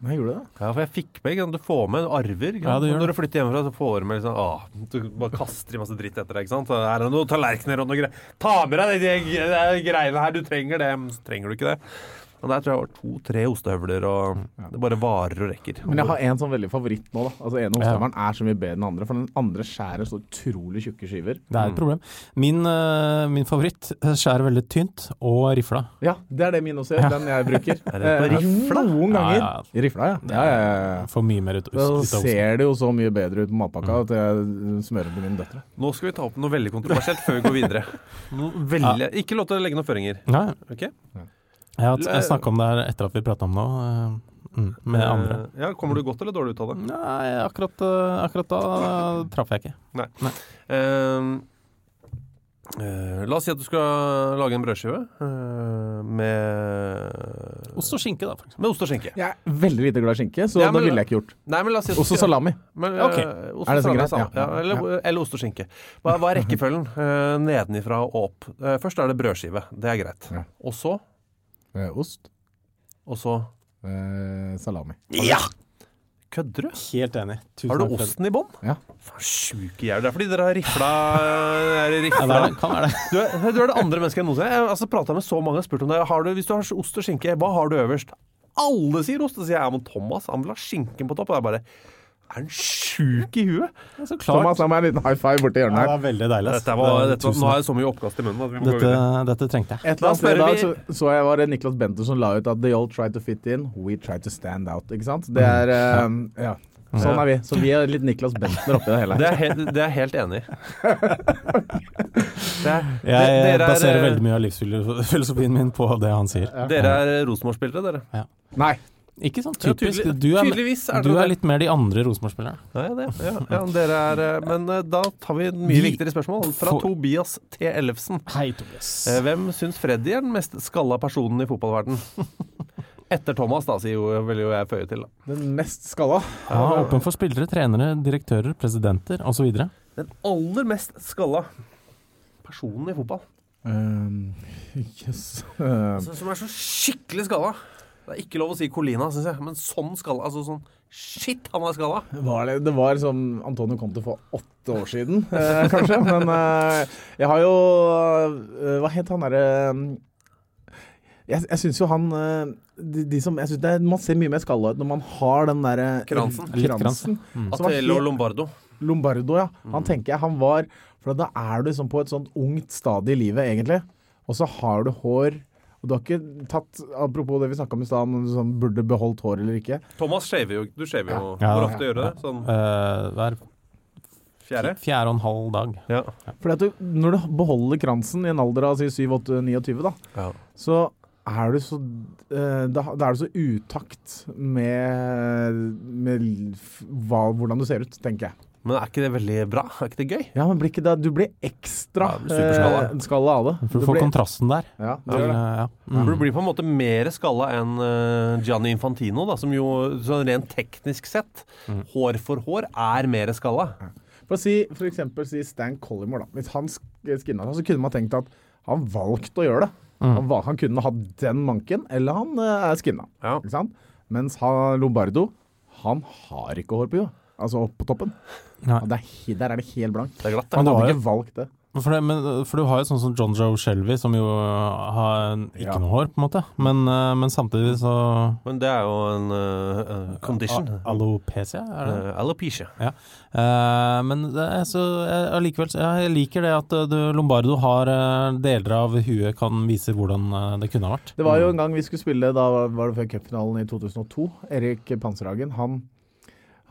Nei, gjorde det? Ja, for jeg fikk med ikke sant? Du får med arver. Ikke sant? Ja, du Når du flytter hjemmefra, så får du med liksom Åh, du bare kaster i masse dritt etter deg. ikke sant? Så Er det noen tallerkener og noe greier? Ta med deg de, de, de greiene her, du trenger det. Så trenger du ikke det. Og der tror jeg det var to-tre ostehøvler, og det bare varer og rekker. Men jeg har en sånn veldig favoritt nå. da Altså En av ostehøvelen er så mye bedre enn den andre, for den andre skjærer så utrolig tjukke skiver. Det er et problem. Min, eh, min favoritt skjærer veldig tynt og rifla. Ja, det er det min også gjør. Den jeg bruker. (laughs) Er det på Eh, rifla? Noen ganger. Ja, ja. Rifla, ja. ja, ja, ja. Får mye mer ut, ut Da av osten. ser det jo så mye bedre ut på matpakka at jeg smører på mine døtre. Nå skal vi ta opp noe veldig kontroversielt før vi går videre. (laughs) Veldig, Ikke lov til å legge noen føringer. Ja, ja. Jeg har snakka om det her etter at vi prata om det òg, mm, med andre. Eh, Ja, Kommer du godt eller dårlig ut av det? Nei, akkurat, eh, akkurat da traff jeg ikke. Nei. Eh, uh, la oss si at du skal lage en brødskive uh, med Ost og skinke, da, for eksempel. Med ost og skinke. Jeg er veldig lite glad i skinke, så Ja, men- det ville jeg ikke gjort. Nei, men la oss si at du Ost og salami. Men, Ok. eh, ost Er det så greit? Ja. Ja, eller, eller ost og skinke. Hva, hva er rekkefølgen? Uh, nedenifra og opp. Eh, først er det brødskive. Det er greit. Ja. Og så Eh, ost. Og så Eh, salami. Ja! Kødder du? Helt enig. Tusen Har du takk osten i bånn? Ja. Sjuke jævler. Det er fordi dere har rifla, er Ja, det er. Kan være det. Du er, du er det andre mennesket jeg noensinne Jeg har altså, prata med så mange og spurt om det. Har du, hvis du har ost og skinke, hva har du øverst? Alle sier ost. Så sier jeg ja, men Thomas han vil ha skinken på topp. Og jeg bare Er han sjuk i huet? Så klart. Thomas, la meg en liten high five borti Ja, hjørnet det her. var veldig deilig. Dette var, dette, var- nå har jeg så mye oppkast i munnen. at vi må dette, dette trengte jeg. Et eller annet sted i dag så, så jeg var det Niklas Bente som la ut at they all try to fit in, we try to stand out. Ikke sant? Det er um, ja. Sånn er vi. Så vi er litt Niklas Bentner oppi det hele. Det er, helt, det er jeg helt enig i. (laughs) Det er- Jeg er, baserer veldig mye av livsfilosofien min på det han sier. Dere er Rosenborg-spillere, dere. Nei. Ikke sånn Ja, typisk. tydelig- Du er, tydeligvis er du er litt mer de andre Rosenborg-spillerne. Ja, ja, det. Ja, ja, dere er, eh, men eh, da tar vi en mye Vi- viktigere spørsmål. Fra For- Tobias T. Ellefsen. Hei, Tobias. Eh, Hvem syns Freddy er den mest skalla personen i fotballverden? (laughs) Etter Thomas, da, sier jo, vil jo jeg føye til. Da. Den mest skalla. Ja, åpen for spillere, trenere, direktører, presidenter osv. Den aller mest skalla personen i fotball. Um, (laughs) yes. Um. Altså, som er så skikkelig skalla. Det er ikke lov å si Colina, syns jeg, men sånn skalla. Altså sånn Shit, han er skalla! var det, det var som Antonio Conte for åtte år siden, (laughs) eh, kanskje. Men eh, jeg har jo eh, Hva het han derre Jeg, jeg syns jo han eh, de, de som, jeg synes det er, Man ser mye mer skalla ut når man har den derre Kransen. Kransen. Mm. Atello Lombardo. Lombardo, ja. Han tenker jeg han var For da er du liksom på et sånt ungt stadie i livet, egentlig. Og så har du hår Og du har ikke tatt Apropos det vi snakka om i stad, om du sånn, burde beholdt hår eller ikke. Thomas shaver jo. Du shaver jo. Ja. Hvor ofte gjør du det? Sånn Uh, hver fjerde? fjerde og en halv dag. Ja. Fordi at du, når du beholder kransen i en alder av si 7-8-29, da, ja. så er du så eh, da, da er du så utakt med, med f- hva, hvordan du ser ut, tenker jeg. Men er ikke det veldig bra? Er ikke det gøy? Ja, men blir ikke det, du blir ekstra Ja, superskalla. eh, skalla av det. For du Du får blir- kontrasten der. Ja, det Til, gjør det. ja. For Mm. Du blir på en måte mer skalla enn eh, Gianni Infantino, da, som jo sånn rent teknisk sett, hår for hår, er mer skalla. For å si, for eksempel si Stan Collymore, da. Hvis han sk- skinna seg, så kunne man tenkt at han valgte å gjøre det. Han, val- han kunne hatt den manken, eller han eh, er skinna. Ja. Ikke sant? Mens han, Lombardo, han har ikke hår på huet. Altså opp på toppen. Nei. Og det er, der er det helt blankt. Det er glatt, Han det. hadde ikke valgt det. For, det, men, for du har jo sånn som John Joe Shelby, som jo har en- ikke Ja. noe hår, på en måte. Men, eh, men samtidig så Men det er jo en eh, eh, condition. A- Alopecia, er det? Uh, alopecia. Ja. Uh, men det er så, eh, allikevel så Jeg liker det at eh, du, Lombardo har eh, deler av huet kan vise hvordan eh, det kunne ha vært. Det var jo en gang vi skulle spille, da var det før cupfinalen i 2002. Erik Panserhagen, han,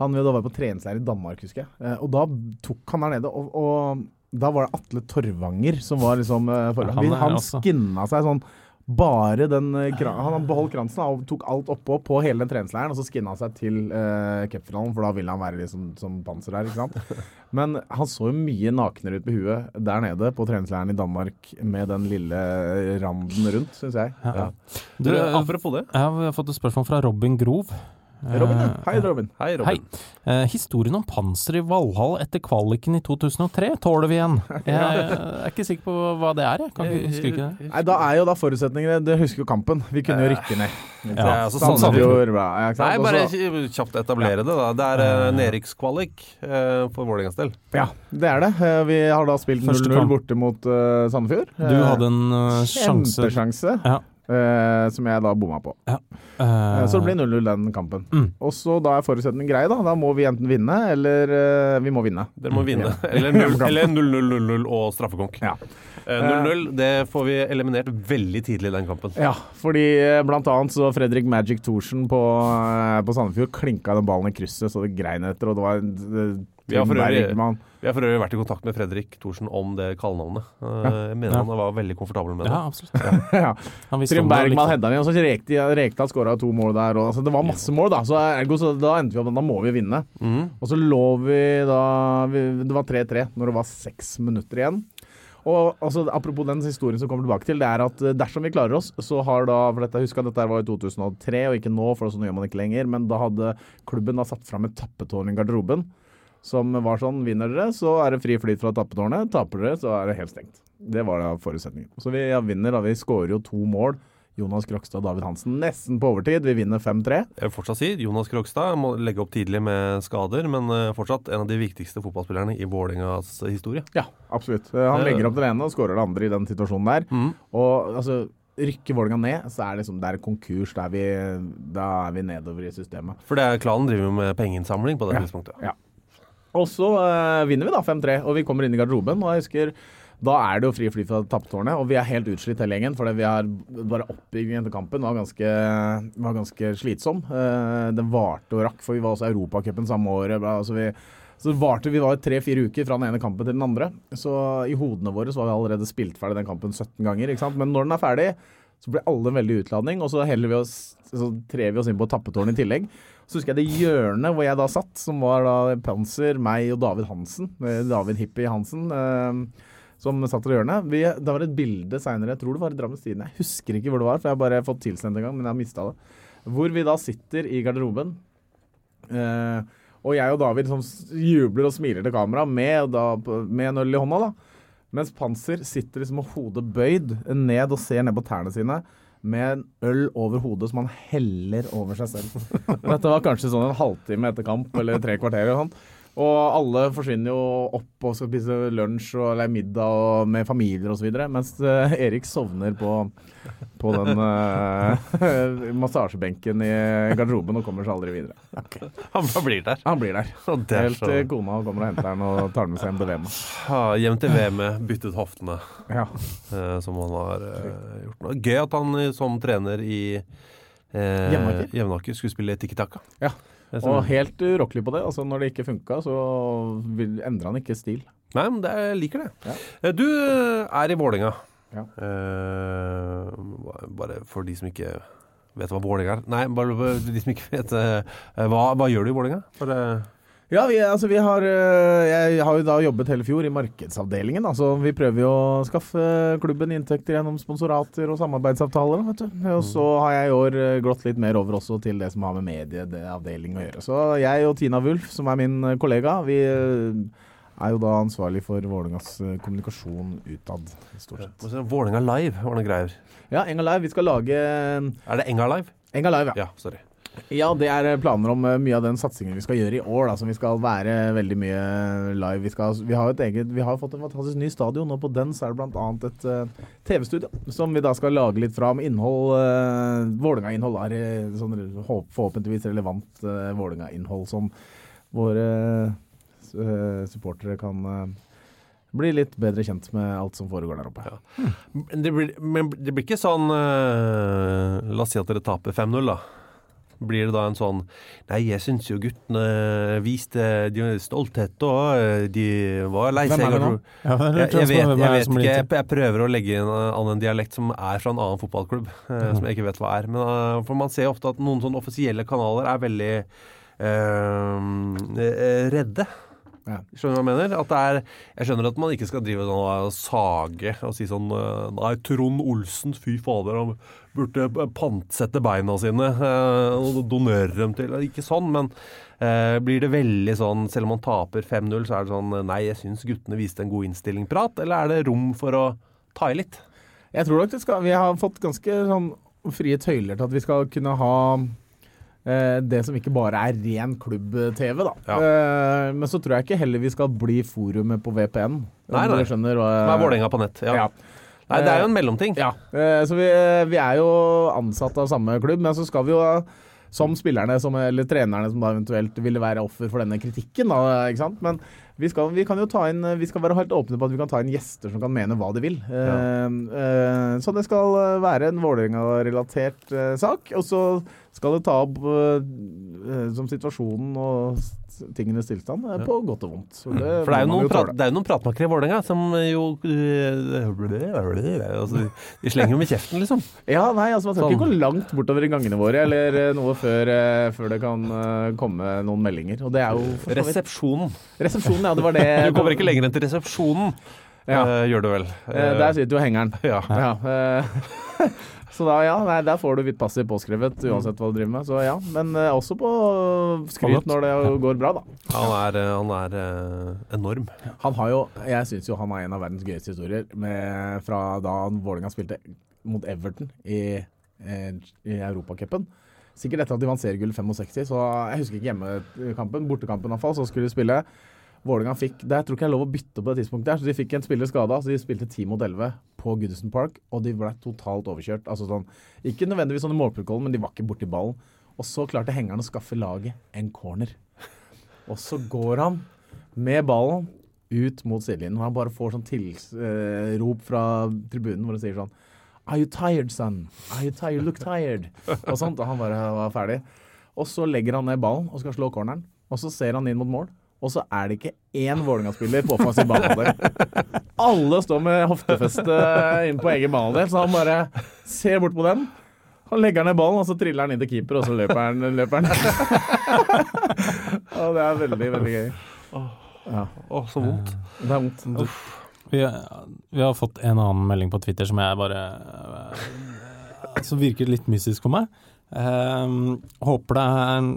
han da var på treningsleir i Danmark, husker jeg. Eh, og da tok han der nede, og, og da var det Atle Torvanger som var liksom eh. Ja, han han, skinna seg sånn bare den eh, kran Han beholdt kransen og tok alt oppå på hele den treningsleiren, og så skinna han seg til uh, cupfinalen, for da ville han være liksom som panser der, ikke sant. (laughs) Men han så jo mye naknere ut på huet der nede på treningsleiren i Danmark med den lille randen rundt, syns jeg. Ja. Du, Du, apropos det. jeg har fått et spørsmål fra Robin Grov. Robin, ja. Hei, Robin. Hei, Hei. Eh, historien om panser i Valhall etter kvaliken i 2003 tåler vi igjen. (laughs) Jeg er ikke sikker på hva det er, jeg. Kan ikke huske ikke det. Nei, Da er jo da forutsetningene Det husker jo kampen. Vi kunne jo rykke ned. Ja, altså bra, ja. Nei, bare kjapt etablere det, da. Det er uh, nedrykkskvalik eh, for Vålerengas del. Ja, det er det. Eh, Vi har da spilt 0-0 borte mot eh, Sandefjord. Du hadde en eh, sjanse Kjempesjanse, Ja. Eh, som jeg da bomma på. Ja. Uh, Eh, Så det blir 0-0 den kampen. Mm. Og så da er forutsetningen grei, da. Da må vi enten vinne, eller uh, vi må vinne. Dere må vinne. Ja. (laughs) Eller 0 eller 0-0-0-0 og straffekonk. Ja. Eh, 0-0, det får vi eliminert veldig tidlig i den kampen. Ja, fordi eh, blant annet så Fredrik Magic Thorsen på, eh, på Sandefjord klinka den ballen i krysset så det grein etter, og det var eh, Vi har, for øvrig, Bergman. vi har for øvrig vært i kontakt med Fredrik Thorsen om det kallenavnet. Eh, Jeg mener Ja. han var veldig komfortabel med det. Ja, absolutt. ja. (laughs) Han Trym Bergman hedda den inn, og så Rekdal han skåra to mål der. Og, altså, det var masse mål, da. Så, ergo, så da endte vi opp med at da må vi vinne. Mm. Og så lå vi da vi, Det var 3-3 når det var seks minutter igjen. Og altså, Apropos den historien som kommer tilbake til, det er at eh, dersom vi klarer oss, så har da for dette, Husk at dette var i 2003 og ikke nå, for sånn gjør man ikke lenger. Men da hadde klubben da satt fram et tappetårn i garderoben som var sånn Vinner dere, så er det fri flyt fra tappetårnet. Taper dere, så er det helt stengt. Det var da forutsetningen. Så vi ja, vinner, da. Vi skårer jo to mål. Jonas Krokstad og David Hansen nesten på overtid. Vi vinner 5-3. Jeg vil fortsatt si Jonas Krokstad må legge opp tidlig med skader, men eh, fortsatt en av de viktigste fotballspillerne i Vålerengas historie. Ja, absolutt. Eh, Han legger opp det ene og skårer det andre i den situasjonen der. Mm. Og altså Rykker Vålerenga ned, så er det, liksom, det er konkurs. Da er, vi, da er vi nedover i systemet. For det er, klanen driver jo med pengeinnsamling på det Ja. tidspunktet. Ja. Og så eh, vinner vi da 5-3, og vi kommer inn i garderoben. Og jeg husker da er det jo fri flyt fra tappetårnet, og vi er helt utslitt hele gjengen. For vi har bare oppbyggingen til kampen var ganske, var ganske slitsom. Det den varte og rakk, for vi var også i Europacupen samme året. Altså vi, så varte, vi var tre-fire uker fra den ene kampen til den andre. Så i hodene våre så var vi allerede spilt ferdig den kampen 17 ganger. Men når den er ferdig, så blir alle en veldig utladning, og så heller vi oss så trer vi oss inn på tappetårnet i tillegg. Så husker jeg det hjørnet hvor jeg da satt, som var da Panser, meg og David Hansen. eh, David Hippie Hansen. Eh, som satt i hjørnet. Vi, det var et bilde seinere, jeg tror det var i Drammens Tidende. Jeg husker ikke hvor det var, for jeg har bare fått tilsendt en gang, men jeg har mista det. Hvor vi da sitter i garderoben. Eh, og jeg og David som jubler og smiler til kamera med, da, med en øl i hånda. da. Mens Panser sitter liksom med hodet bøyd ned og ser ned på tærne sine med en øl over hodet som han heller over seg selv. (laughs) Dette var kanskje sånn en halvtime etter kamp, eller tre kvarter. eller sånn. Og alle forsvinner jo opp og skal spise lunsj og, eller middag og, med familier osv. Mens uh, Erik sovner på, på den uh, (laughs) massasjebenken i garderoben og kommer seg aldri videre. Han bare blir der. Han blir der. Er Helt til kona kommer og henter han og tar med seg hjem til VM. Ja, hjem til VM-et, byttet hoftene, Ja. uh, som han har eh, gjort nå. Gøy at han eh, som trener i eh, Jevnaker. Skulle spille tiki-taka. Ja. Og helt urokkelig på det. Altså Når det ikke funka, så endra han ikke stil. Nei, men det, jeg liker det. Ja. Eh, Du eh, er i Vålerenga. Ja. Uh, bare for de som ikke vet hva Vålerenga er. Nei, bare for de som ikke vet uh, hva, hva gjør du i Vålerenga? Ja, vi, altså vi har øh, Jeg har jo da jobbet hele fjor i markedsavdelingen. Altså vi prøver jo å skaffe klubben inntekter gjennom sponsorater og samarbeidsavtaler. Vet du. Og så har jeg i år glått litt mer over også til det som har med medieavdeling å gjøre. Så jeg og Tina Wulf, som er min øh, kollega, vi er jo da ansvarlig for Vålerengas kommunikasjon utad, stort sett. Altså, Vålerenga Live var noe greier. Ja, Enga Live. Vi skal lage Er det Enga Live? Enga Live, ja. Ja, sorry. Ja, det er eh, planer om eh, mye av den satsingen vi skal gjøre i år. Da, som vi skal være veldig mye live. Vi, skal, vi, har, et eget, vi har fått en fantastisk ny stadion, og på den så er det bl.a. et uh, TV-studio som vi da skal lage litt fra med innhold. Uh, Vålerenga-innhold er sånn, forhåpentligvis relevant uh, Vålerenga-innhold som våre uh, supportere kan bli litt bedre kjent med alt som foregår der oppe. Men det blir, men det blir ikke sånn La oss si at dere taper 5-0, da. Blir det da en sånn Nei, jeg syns jo guttene viste de stolthet, og de var lei seg. Er Jeg, jeg, vet, jeg vet ikke. Jeg, jeg prøver å legge inn en dialekt som er fra en annen fotballklubb, eh, som jeg ikke vet hva er. Men, eh, for man ser ofte at noen sånne offisielle kanaler er veldig eh, eh, redde Ja. Skjønner du hva jeg mener? At det er, jeg skjønner at man ikke skal drive sånn og sage og si sånn eh, Nei, Trond Olsen, fy fader, han burde pantsette beina sine eh, og donere dem til Ikke sånn, men eh, blir det veldig sånn Selv om man taper 5-0, så er det sånn Nei, jeg syns guttene viste en god innstilling-prat, eller er det rom for å ta i litt? Jeg tror nok det skal Vi har fått ganske sånn frie tøyler til at vi skal kunne ha eh, det som ikke bare er ren klubb-TV, da. Ja. Eh, men så tror jeg ikke heller vi skal bli forumet på VPN. Nei, nei. skjønner Som er Vålerenga på nett. Ja. Ja. Nei, det er jo en mellomting. Ja, eh, så vi, vi er jo ansatt av samme klubb, men så skal vi jo som spillerne som, eller trenerne som da eventuelt ville være offer for denne kritikken, da, ikke sant? Men vi skal, vi kan jo ta inn, vi skal være helt åpne på at vi kan ta inn gjester som kan mene hva de vil. Eh, eh, så det skal være en Vålerenga-relatert eh, sak. Og så skal det ta opp eh, eh, som situasjonen og tingenes tilstand eh, på godt og vondt. Så det, Mm. For det er jo noen, prat, tåle. det er jo noen pratmakere i Vålerenga som jo altså, De slenger jo med kjeften, liksom. Ja, nei, altså Man skal ikke Sånn. gå langt bortover i gangene våre, eller eh, noe før, eh, før det kan eh, komme noen meldinger. Og det er jo Resepsjonen. Resepsjonen, ja. Det var det Du kommer ikke lenger enn til resepsjonen, Ja. uh, gjør du vel? Uh, Der sitter jo hengeren. (laughs) Ja. Ja, eh, (laughs) så da, ja, nei, der får du hvitt passiv påskrevet uansett hva du driver med. Så ja, Men uh, også på skryt når det går bra, da. Han er, han er uh, enorm. Han har jo, Jeg syns jo han er en av verdens gøyeste historier med, fra da Vålerenga spilte mot Everton i, i Europacupen. Sikkert etter at de vant seriegull 65, så jeg husker ikke hjemmekampen. Bortekampen iallfall, så skulle de spille. Vålerenga fikk jeg tror ikke jeg er lov å bytte på det tidspunktet, her, så de fikk en spiller skada. Så de spilte 10 mot 11 på Goodison Park, og de ble totalt overkjørt. Altså sånn, Ikke nødvendigvis sånn i målprotokollen, men de var ikke borti ballen. Og så klarte hengeren å skaffe laget en corner. Og så går han med ballen ut mot sidelinjen. Og han bare får sånn tilrop fra tribunen hvor han sier sånn Are you tired, son? Are you tired? Look tired. Og sånt. Og han bare var ferdig. Og så legger han ned ballen og skal slå corneren. Og så ser han inn mot mål. Og så er det ikke én Vålerenga-spiller på offensiv banehalvdel. Alle står med hoftefeste inn på egen banehalvdel, så han bare ser bort på den. Han legger ned ballen, og så triller han inn til keeper, og så løper han. Løper han. og det er veldig, veldig gøy. Ja. oh, så vondt. Det er vondt. Vi, vi har fått en annen melding på Twitter som jeg bare eh, Som virker litt mystisk for meg. Um, håper, det er,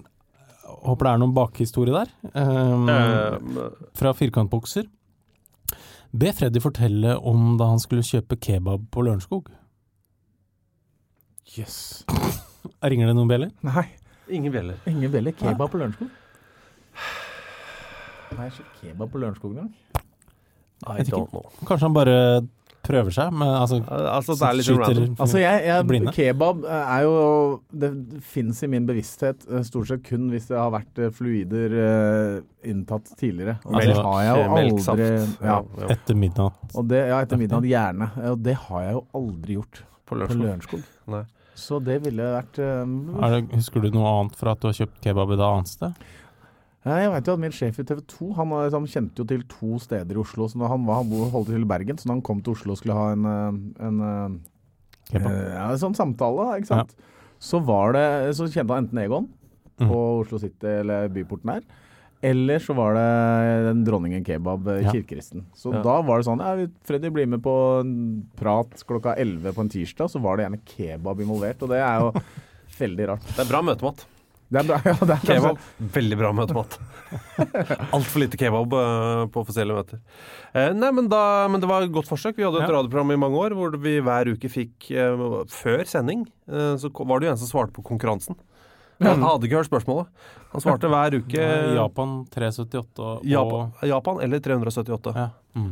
håper det er noen bakhistorie der. Um, Eh, fra Firkantbokser. Be Freddy fortelle om da han skulle kjøpe kebab på Lørenskog. Yes. (laughs) Ringer det noen bjeller? Nei, ingen bjeller. ingen bjeller. Kebab på Lørenskog? Nei, ikke kebab på Lørenskog engang. I don't know. Kanskje han bare prøver seg, men altså, Altså, det er litt skyter random. Altså, jeg, jeg, blinde. kebab er jo Det fins i min bevissthet eh, stort sett kun hvis det har vært eh, fluider uh, inntatt tidligere. Og det Altså, har jeg jo aldri ja. ja. etter midnatt. Og det, ja, etter midnatt gjerne. Og det har jeg jo aldri gjort På på Lørenskog. Så det ville vært uh, Er det, husker du noe annet fra at du har kjøpt kebab et annet sted? Ja, jeg vet jo at min sjef i TV 2 han, han kjente jo til to steder i Oslo. Så når han, var, han holdt til i Bergen, så når han kom til Oslo og skulle ha en, en, en, eh, eh, ja, en sånn samtale, ikke sant? så var det Så kjente han enten Egon Mm. på Oslo City eller byporten her. Eller så var det den Dronningen kebab, eh, Ja. kirkeristen. Så Ja. da var det sånn ja, Freddy blir med på en prat klokka 11 på en tirsdag, så var det gjerne kebab involvert. Og det er jo (laughs) veldig rart. Det er bra møtemat. Det er bra. Ja, det er Kebab. Veldig bra møtemat. (laughs) Altfor lite kebab eh, på offisielle møter. Eh, nei, men, da, men det var et godt forsøk. Vi hadde et Ja. radioprogram i mange år hvor vi hver uke fikk eh, Før sending så var det jo en som svarte på konkurransen. Han hadde ikke hørt spørsmålet. Han svarte hver uke Japan 378 og Japan, Japan eller 378. Ja. Mm.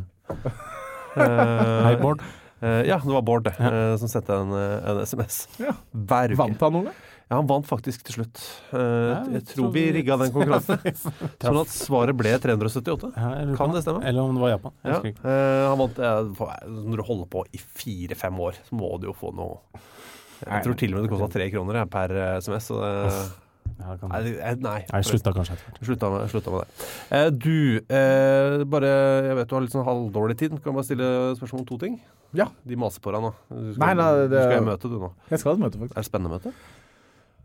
Eh, Hei, Bård. eh, ja, det var Bård eh, som sendte en, en SMS. Ja. Hver uke. Vant han noe? Ja, han vant faktisk til slutt. Eh, jeg tror vi rigga den konkurransen. (laughs) sånn at svaret ble 378. Ja, Kan det stemme? Eller om det var Japan. Ja, eh, han vant, eh, når du holder på i fire-fem år, så må du jo få noe Jeg tror til og med det kosta tre kroner per SMS. Så det, Ja, kan- nei, nei, Nei, jeg slutta kanskje etter hvert. Slutta med, slutta med det. Eh, du, eh, bare Jeg vet du har litt sånn halvdårlig tid. Kan jeg bare stille spørsmål om to ting? Ja. De maser på deg nå. Du skal, Nei, nei, det- du skal i møte, du nå. Jeg skal et møte, faktisk. Er det spennende møte?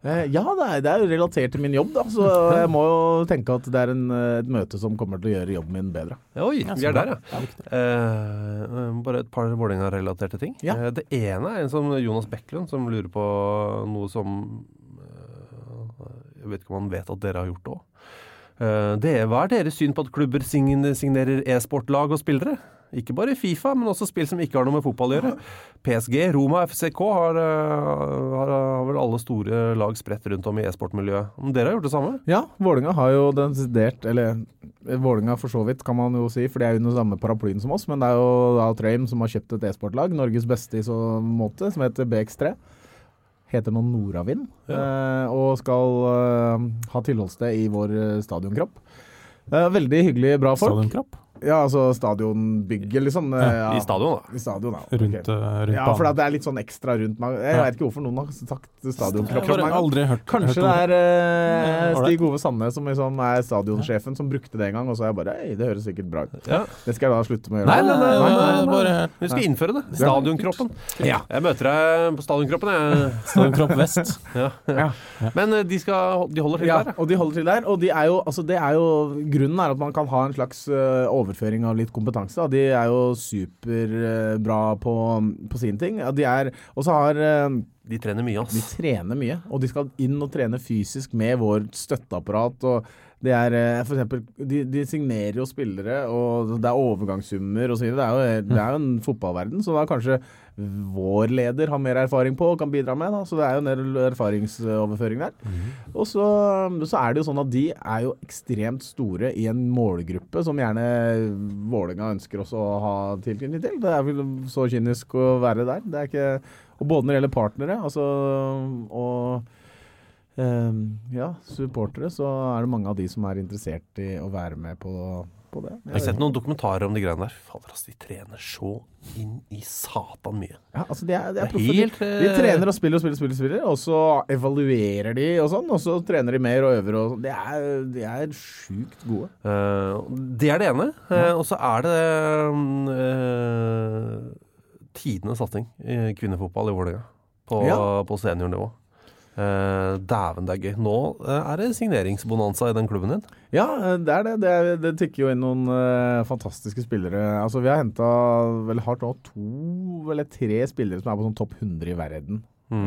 Eh, ja, det er, det er jo relatert til min jobb, da. Så (laughs) jeg må jo tenke at det er en, eh, et møte som kommer til å gjøre jobben min bedre. Oi, vi er der, ja. Eh, bare et par Vålerenga-relaterte ting. Ja. Eh, det ene er en som Jonas Bekkelund som lurer på noe som eh, Jeg vet ikke om han vet at dere har gjort det òg. hva er deres syn på at klubber signerer e-sportlag og spillere? Ikke bare i Fifa, men også spill som ikke har noe med fotball å gjøre. PSG, Roma, FCK har, eh, har, har vel alle store lag spredt rundt om i e-sportmiljøet. Om dere har gjort det samme? Ja, Vålinga har jo desidert Eller Vålinga for så vidt, kan man jo si, for de er under samme paraplyen som oss. Men det er jo da Trame som har kjøpt et e-sportlag, Norges beste i så måte, som heter BX3. Heter nå Nordavind, eh, og skal eh, ha tilholdssted i vår stadionkropp. Eh, veldig hyggelig, bra folk. Stadionkropp? Ja, altså stadionbygget, liksom. Ja, i stadion, da. I stadion, ja. Rundt, Ok. eh, rundt ja, for det er litt sånn ekstra rundt meg. Jeg Ja. vet ikke hvorfor noen har sagt stadionkropp. Jeg har aldri hørt- Kanskje hørt det er uh, Stig Ove Sandnes som liksom er stadionsjefen som brukte det en gang, og så er jeg bare Hei, det høres sikkert bra ut. Ja. Det skal jeg da slutte med å gjøre. Nei, nei, nei, nei, nei, nei. bare- Vi skal innføre det. Stadionkroppen. Ja. Jeg møter deg på Stadionkroppen, jeg. Stadionkropp vest. Ja. Ja. Men eh, de, skal, de holder til Ja, der, ja. og de holder til der. Og de er jo, altså det er jo, grunnen er at man kan ha en slags eh, overføring av litt kompetanse. Da. De er jo superbra på, på sine ting. Ja, de er, og så har eh, De trener mye, ass. De trener mye, og de skal inn og trene fysisk med vårt støtteapparat. og det er eh, for eksempel, de, de signerer jo spillere, og det er overgangssummer osv. Det, er jo- det er jo en fotballverden, så da kanskje vår leder har mer erfaring på og kan bidra med. Da. Så det er jo en del erfaringsoverføring der. Og så, så er det jo sånn at de er jo ekstremt store i en målgruppe som gjerne Vålerenga ønsker også å ha tilknytning til. Det er vel så kynisk å være der. Det er ikke, og både når det gjelder partnere altså, og ehm, ja, supportere, så er det mange av de som er interessert i å være med på, på det. Jeg har sett noen dokumentarer om de greiene der. Fader, altså, de trener så inn i satan mye. Ja, altså de er, de er proffe. helt, de, de eh, trener og spiller og spiller, spiller, spiller, og så evaluerer de og sånn, og så trener de mer og øver og sånn. De er, de er sjukt gode. Uh, det er det ene. Uh, og så er det uh, tidenes satsing i kvinnefotball i Vålerenga. På, Ja. på seniornivå. Eh, Dæven, det er gøy. Nå eh, er det signeringsbonanza i den klubben din. Ja, det er det. Det, er, det tikker jo inn noen uh, fantastiske spillere. Altså, vi har henta vel hardt nå to eller tre spillere som er på sånn topp 100 i verden.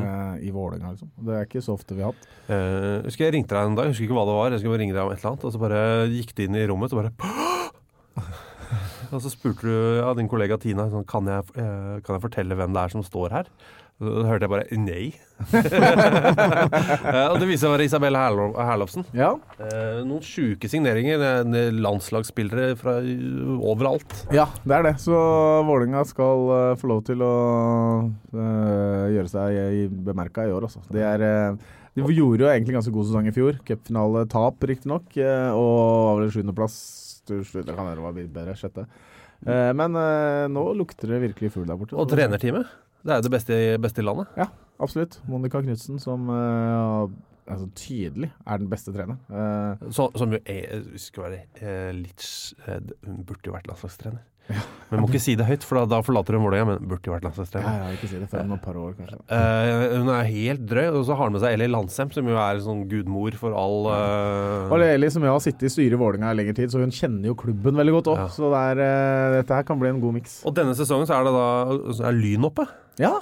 eh, I Vålerenga, liksom. Det er ikke så ofte vi har hatt. Uh, husker jeg ringte deg en dag, jeg husker ikke hva det var. Jeg skulle ringe deg om et eller annet. Og så bare gikk det inn i rommet og bare (gasps) Og så spurte du ja, din kollega Tina sånn, kan, jeg, eh, kan jeg fortelle hvem det er som står her. Da hørte jeg bare nei. (laughs) Eh, og det viser seg å være Isabel Herlovsen. Ja. Eh, noen sjuke signeringer. Landslagsspillere fra overalt. Ja, det er det. Så Vålinga skal eh, få lov til å gjøre seg bemerka i år, altså. Det er De gjorde jo egentlig ganske god sesong i fjor. Cupfinale-tap, riktignok. Uh, og var vel sjuendeplass. Det kan være bedre. Sjette. Men nå lukter det virkelig fugl der borte. Og trenerteamet. Det er jo det beste, beste i landet. Ja, absolutt. Monica Knutsen, som uh, altså, tydelig er den beste treneren. Uh, som jo er, skal være uh, litt Hun burde jo vært landslagstrener. Men må ikke si det høyt, for da, da forlater hun Vålerenga. Men burde jo vært ja, landslagstrener. ja, ikke si det før om et par år, kanskje. Uh, hun er helt drøy, og så har hun med seg Eli Landsem, som jo er sånn gudmor for all uh... Og Eli som jo har sittet i styret i Vålerenga i lengre tid, så hun kjenner jo klubben veldig godt opp. Ja. Så det er, uh, dette her kan bli en god miks. Og denne sesongen så er det da så er Lyn oppe. Ja.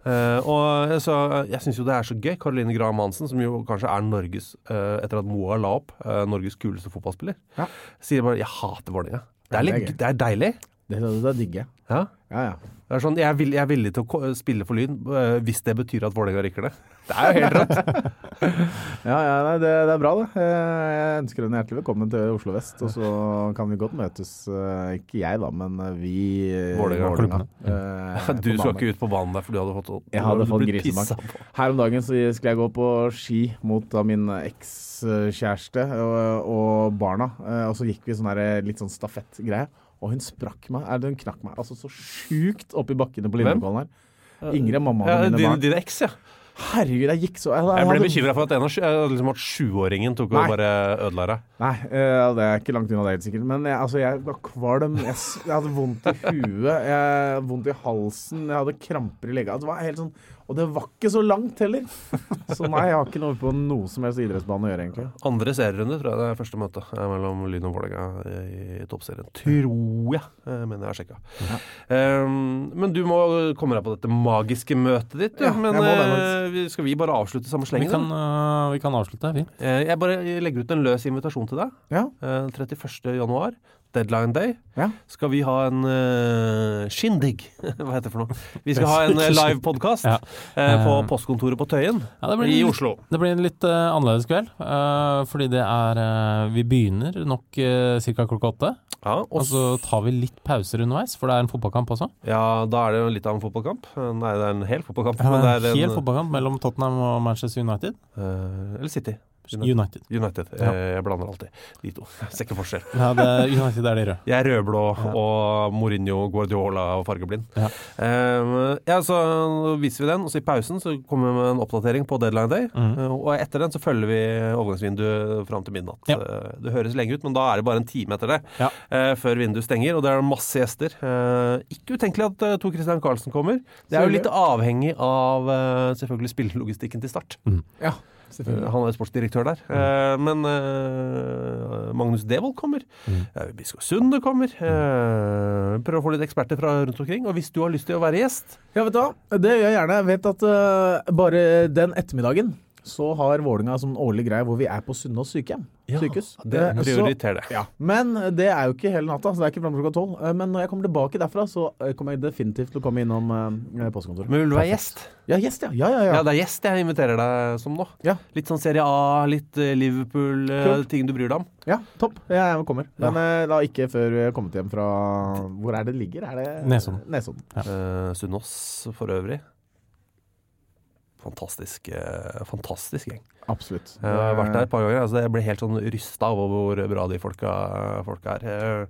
Uh, og så, jeg syns jo det er så gøy. Karoline Graham Hansen, som jo kanskje er Norges, uh, etter at Moa la opp, uh, Norges kuleste fotballspiller, Ja. sier bare 'jeg hater Vålerenga'. Det er, litt, det er deilig. Det, det, det digger jeg. Ja. Ja, ja. Det er sånn, jeg, er villig, jeg er villig til å spille for Lyn eh, hvis det betyr at Vålerenga rykker det. Det er jo helt rått. (laughs) ja, ja nei, det, det er bra, det. Eh, Jeg ønsker henne hjertelig velkommen til Oslo vest. Og så kan vi godt møtes, eh, ikke jeg da, men vi Vålerenga, eh, (laughs) Du skal ikke ut på banen der, for du hadde fått Jeg hadde fått grisebank. Her om dagen så skulle jeg gå på ski mot min ekskjæreste og, og barna. Og så gikk vi sånn her, litt sånn stafettgreie. Og hun sprakk meg, eller hun knakk meg altså så sjukt oppi bakkene på? Lillekollen her. Ingrid, mammaen Ja, og mine din, barn. din eks, ja. Herregud, jeg gikk så Jeg, Jeg ble hadde- bekymra for at en av liksom at sjuåringen tok og bare ødela deg. Nei, eh, det er ikke langt unna det, helt sikkert. Men jeg, altså, jeg var kvalm. Jeg, jeg hadde vondt i huet, jeg vondt i halsen, jeg hadde kramper i legga. Det var helt sånn Og det var ikke så langt heller. (laughs) Så nei, jeg har ikke noe på noe som helst idrettsbane å gjøre, egentlig. Andre serierunde tror jeg det er første møte mellom Lyn og Vålerenga i toppserien. Tror jeg, eh, mener jeg har sjekka. Um, men du må komme deg på dette magiske møtet ditt. du. Ja, men det, eh, skal vi bare avslutte samme Vi slengen? kan, da? øh, vi kan avslutte, vi. Uh, Jeg bare legger ut en løs invitasjon til deg. Ja. Uh, 31. januar, deadline day, Ja. skal vi ha en uh, shindig. (laughs) Hva heter det for noe? Vi skal ha en uh, live podkast Ja. på Eh, postkontoret på Tøyen Ja, det blir i Oslo. Det blir en litt annerledes kveld, fordi det er Vi begynner nok uh, ca. klokka åtte. Ja, Og så tar vi litt pauser underveis, for det er en fotballkamp også. ja, da er det jo litt av en fotballkamp. Eh, Nei, det er en hel fotballkamp. Ja, er en hel en, fotballkamp mellom Tottenham og Manchester United. eh, eller City. United. United. Ja. Eh, Jeg blander alltid de to. (laughs) Ser ikke forskjell. Ja, det, United er de røde. Jeg er rødblå og Mourinho, Guardiola og fargeblind. Ja. Um, ja, så viser vi den, og så i pausen så kommer vi med en oppdatering på deadline day. Eh, og etter den så følger vi overgangsvinduet fram til midnatt. Ja. Eh, det høres lenge ut, men da er det bare en time etter det Ja. uh, før vinduet stenger, og det er masse gjester. Uh, ikke utenkelig at uh, Tor Christian Karlsen kommer. Det er jo litt avhengig av selvfølgelig spillelogistikken til start. Ja, Eh, selvfølgelig. Han er sportsdirektør der. Mm. men uh, Magnus Devold kommer. Mm. Uh, Biskop Sunde kommer. Eh, prøver å få litt eksperter fra rundt omkring. Og hvis du har lyst til å være gjest Ja, vet du hva? Det gjør jeg gjerne. Jeg vet at uh, bare den ettermiddagen så har Vålinga som en årlig greie hvor vi er på Sunnaas sykehjem. Sykehus. det Eh, så- prioriter det. Ja, Men det er jo ikke hele natta, så det er ikke fram til klokka tolv. Eh, Men når jeg kommer tilbake derfra, så eh, kommer jeg definitivt til å komme innom eh, postkontoret. Men vil du være gjest? Ja, gjest, ja. Ja, ja, Ja, ja. det er gjest jeg inviterer deg som nå. Ja. Litt sånn Serie A, litt Liverpool, Kult. ting du bryr deg om. ja topp. Jeg kommer. Ja. Men eh, da ikke før vi har kommet hjem fra Hvor er det ligger? Er det Nesodden. Nesodden. Uh, Sunnaas for øvrig. Fantastisk, eh, fantastisk gjeng. Absolutt. Jeg har vært der et par ganger. Altså jeg ble helt sånn rysta over hvor bra de folka, folka er. Eh,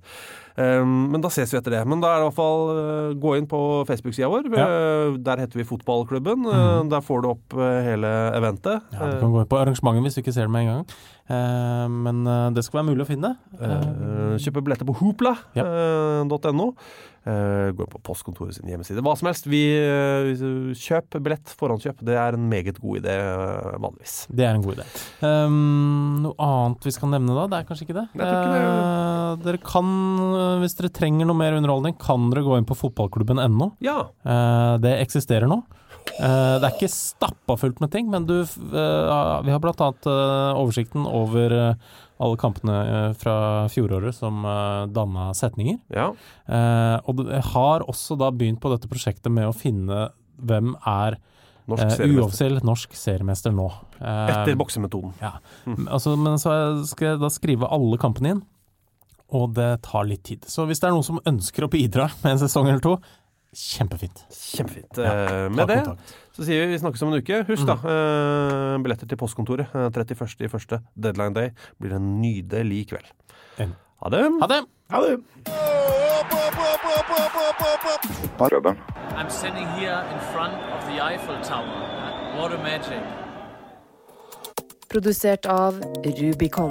eh, Men da ses vi etter det. Men da er det i hvert fall eh, gå inn på Facebook-sida vår. Eh, Der heter vi Fotballklubben. Eh, Der får du opp eh, hele eventet. Ja, du kan gå inn på arrangementet hvis du ikke ser det med en gang. Eh, men eh, det skal være mulig å finne. Eh, Kjøpe billetter på hoopla.no. Eh, Gå inn på postkontoret sin hjemmeside. Hva som helst. Vi, eh, kjøp billett, forhåndskjøp. Det er en meget god idé eh, vanligvis. Det er en god idé. Um, noe annet vi skal nevne da? Det er kanskje ikke det? Ikke det. Eh, dere kan, eh, hvis dere trenger noe mer underholdning, kan dere gå inn på fotballklubben.no. Ja. Uh, det eksisterer nå. Uh, det er ikke stappa fullt med ting, men du, eh, vi har blant annet eh, oversikten over eh, alle kampene eh, fra fjoråret som uh, danna setninger. ja. Eh, og det har også da begynt på dette prosjektet med å finne hvem er Norsk eh, uoffisiell norsk seriemester nå. Eh, Etter boksemetoden. ja. Altså, men så skal jeg da skrive alle kampene inn, og det tar litt tid. Så hvis det er noen som ønsker å bidra med en sesong eller to, kjempefint. Kjempefint. Ja, Eh, med det kontakt. så sier vi vi snakkes om en uke. Husk da, eh, billetter til postkontoret. Eh, 31. deadline day, blir en nydelig kveld. Ha det. Ha det! Ha det! I'm standing here in front of the Eiffel Tower. What a magic. Produsert av Rubicon.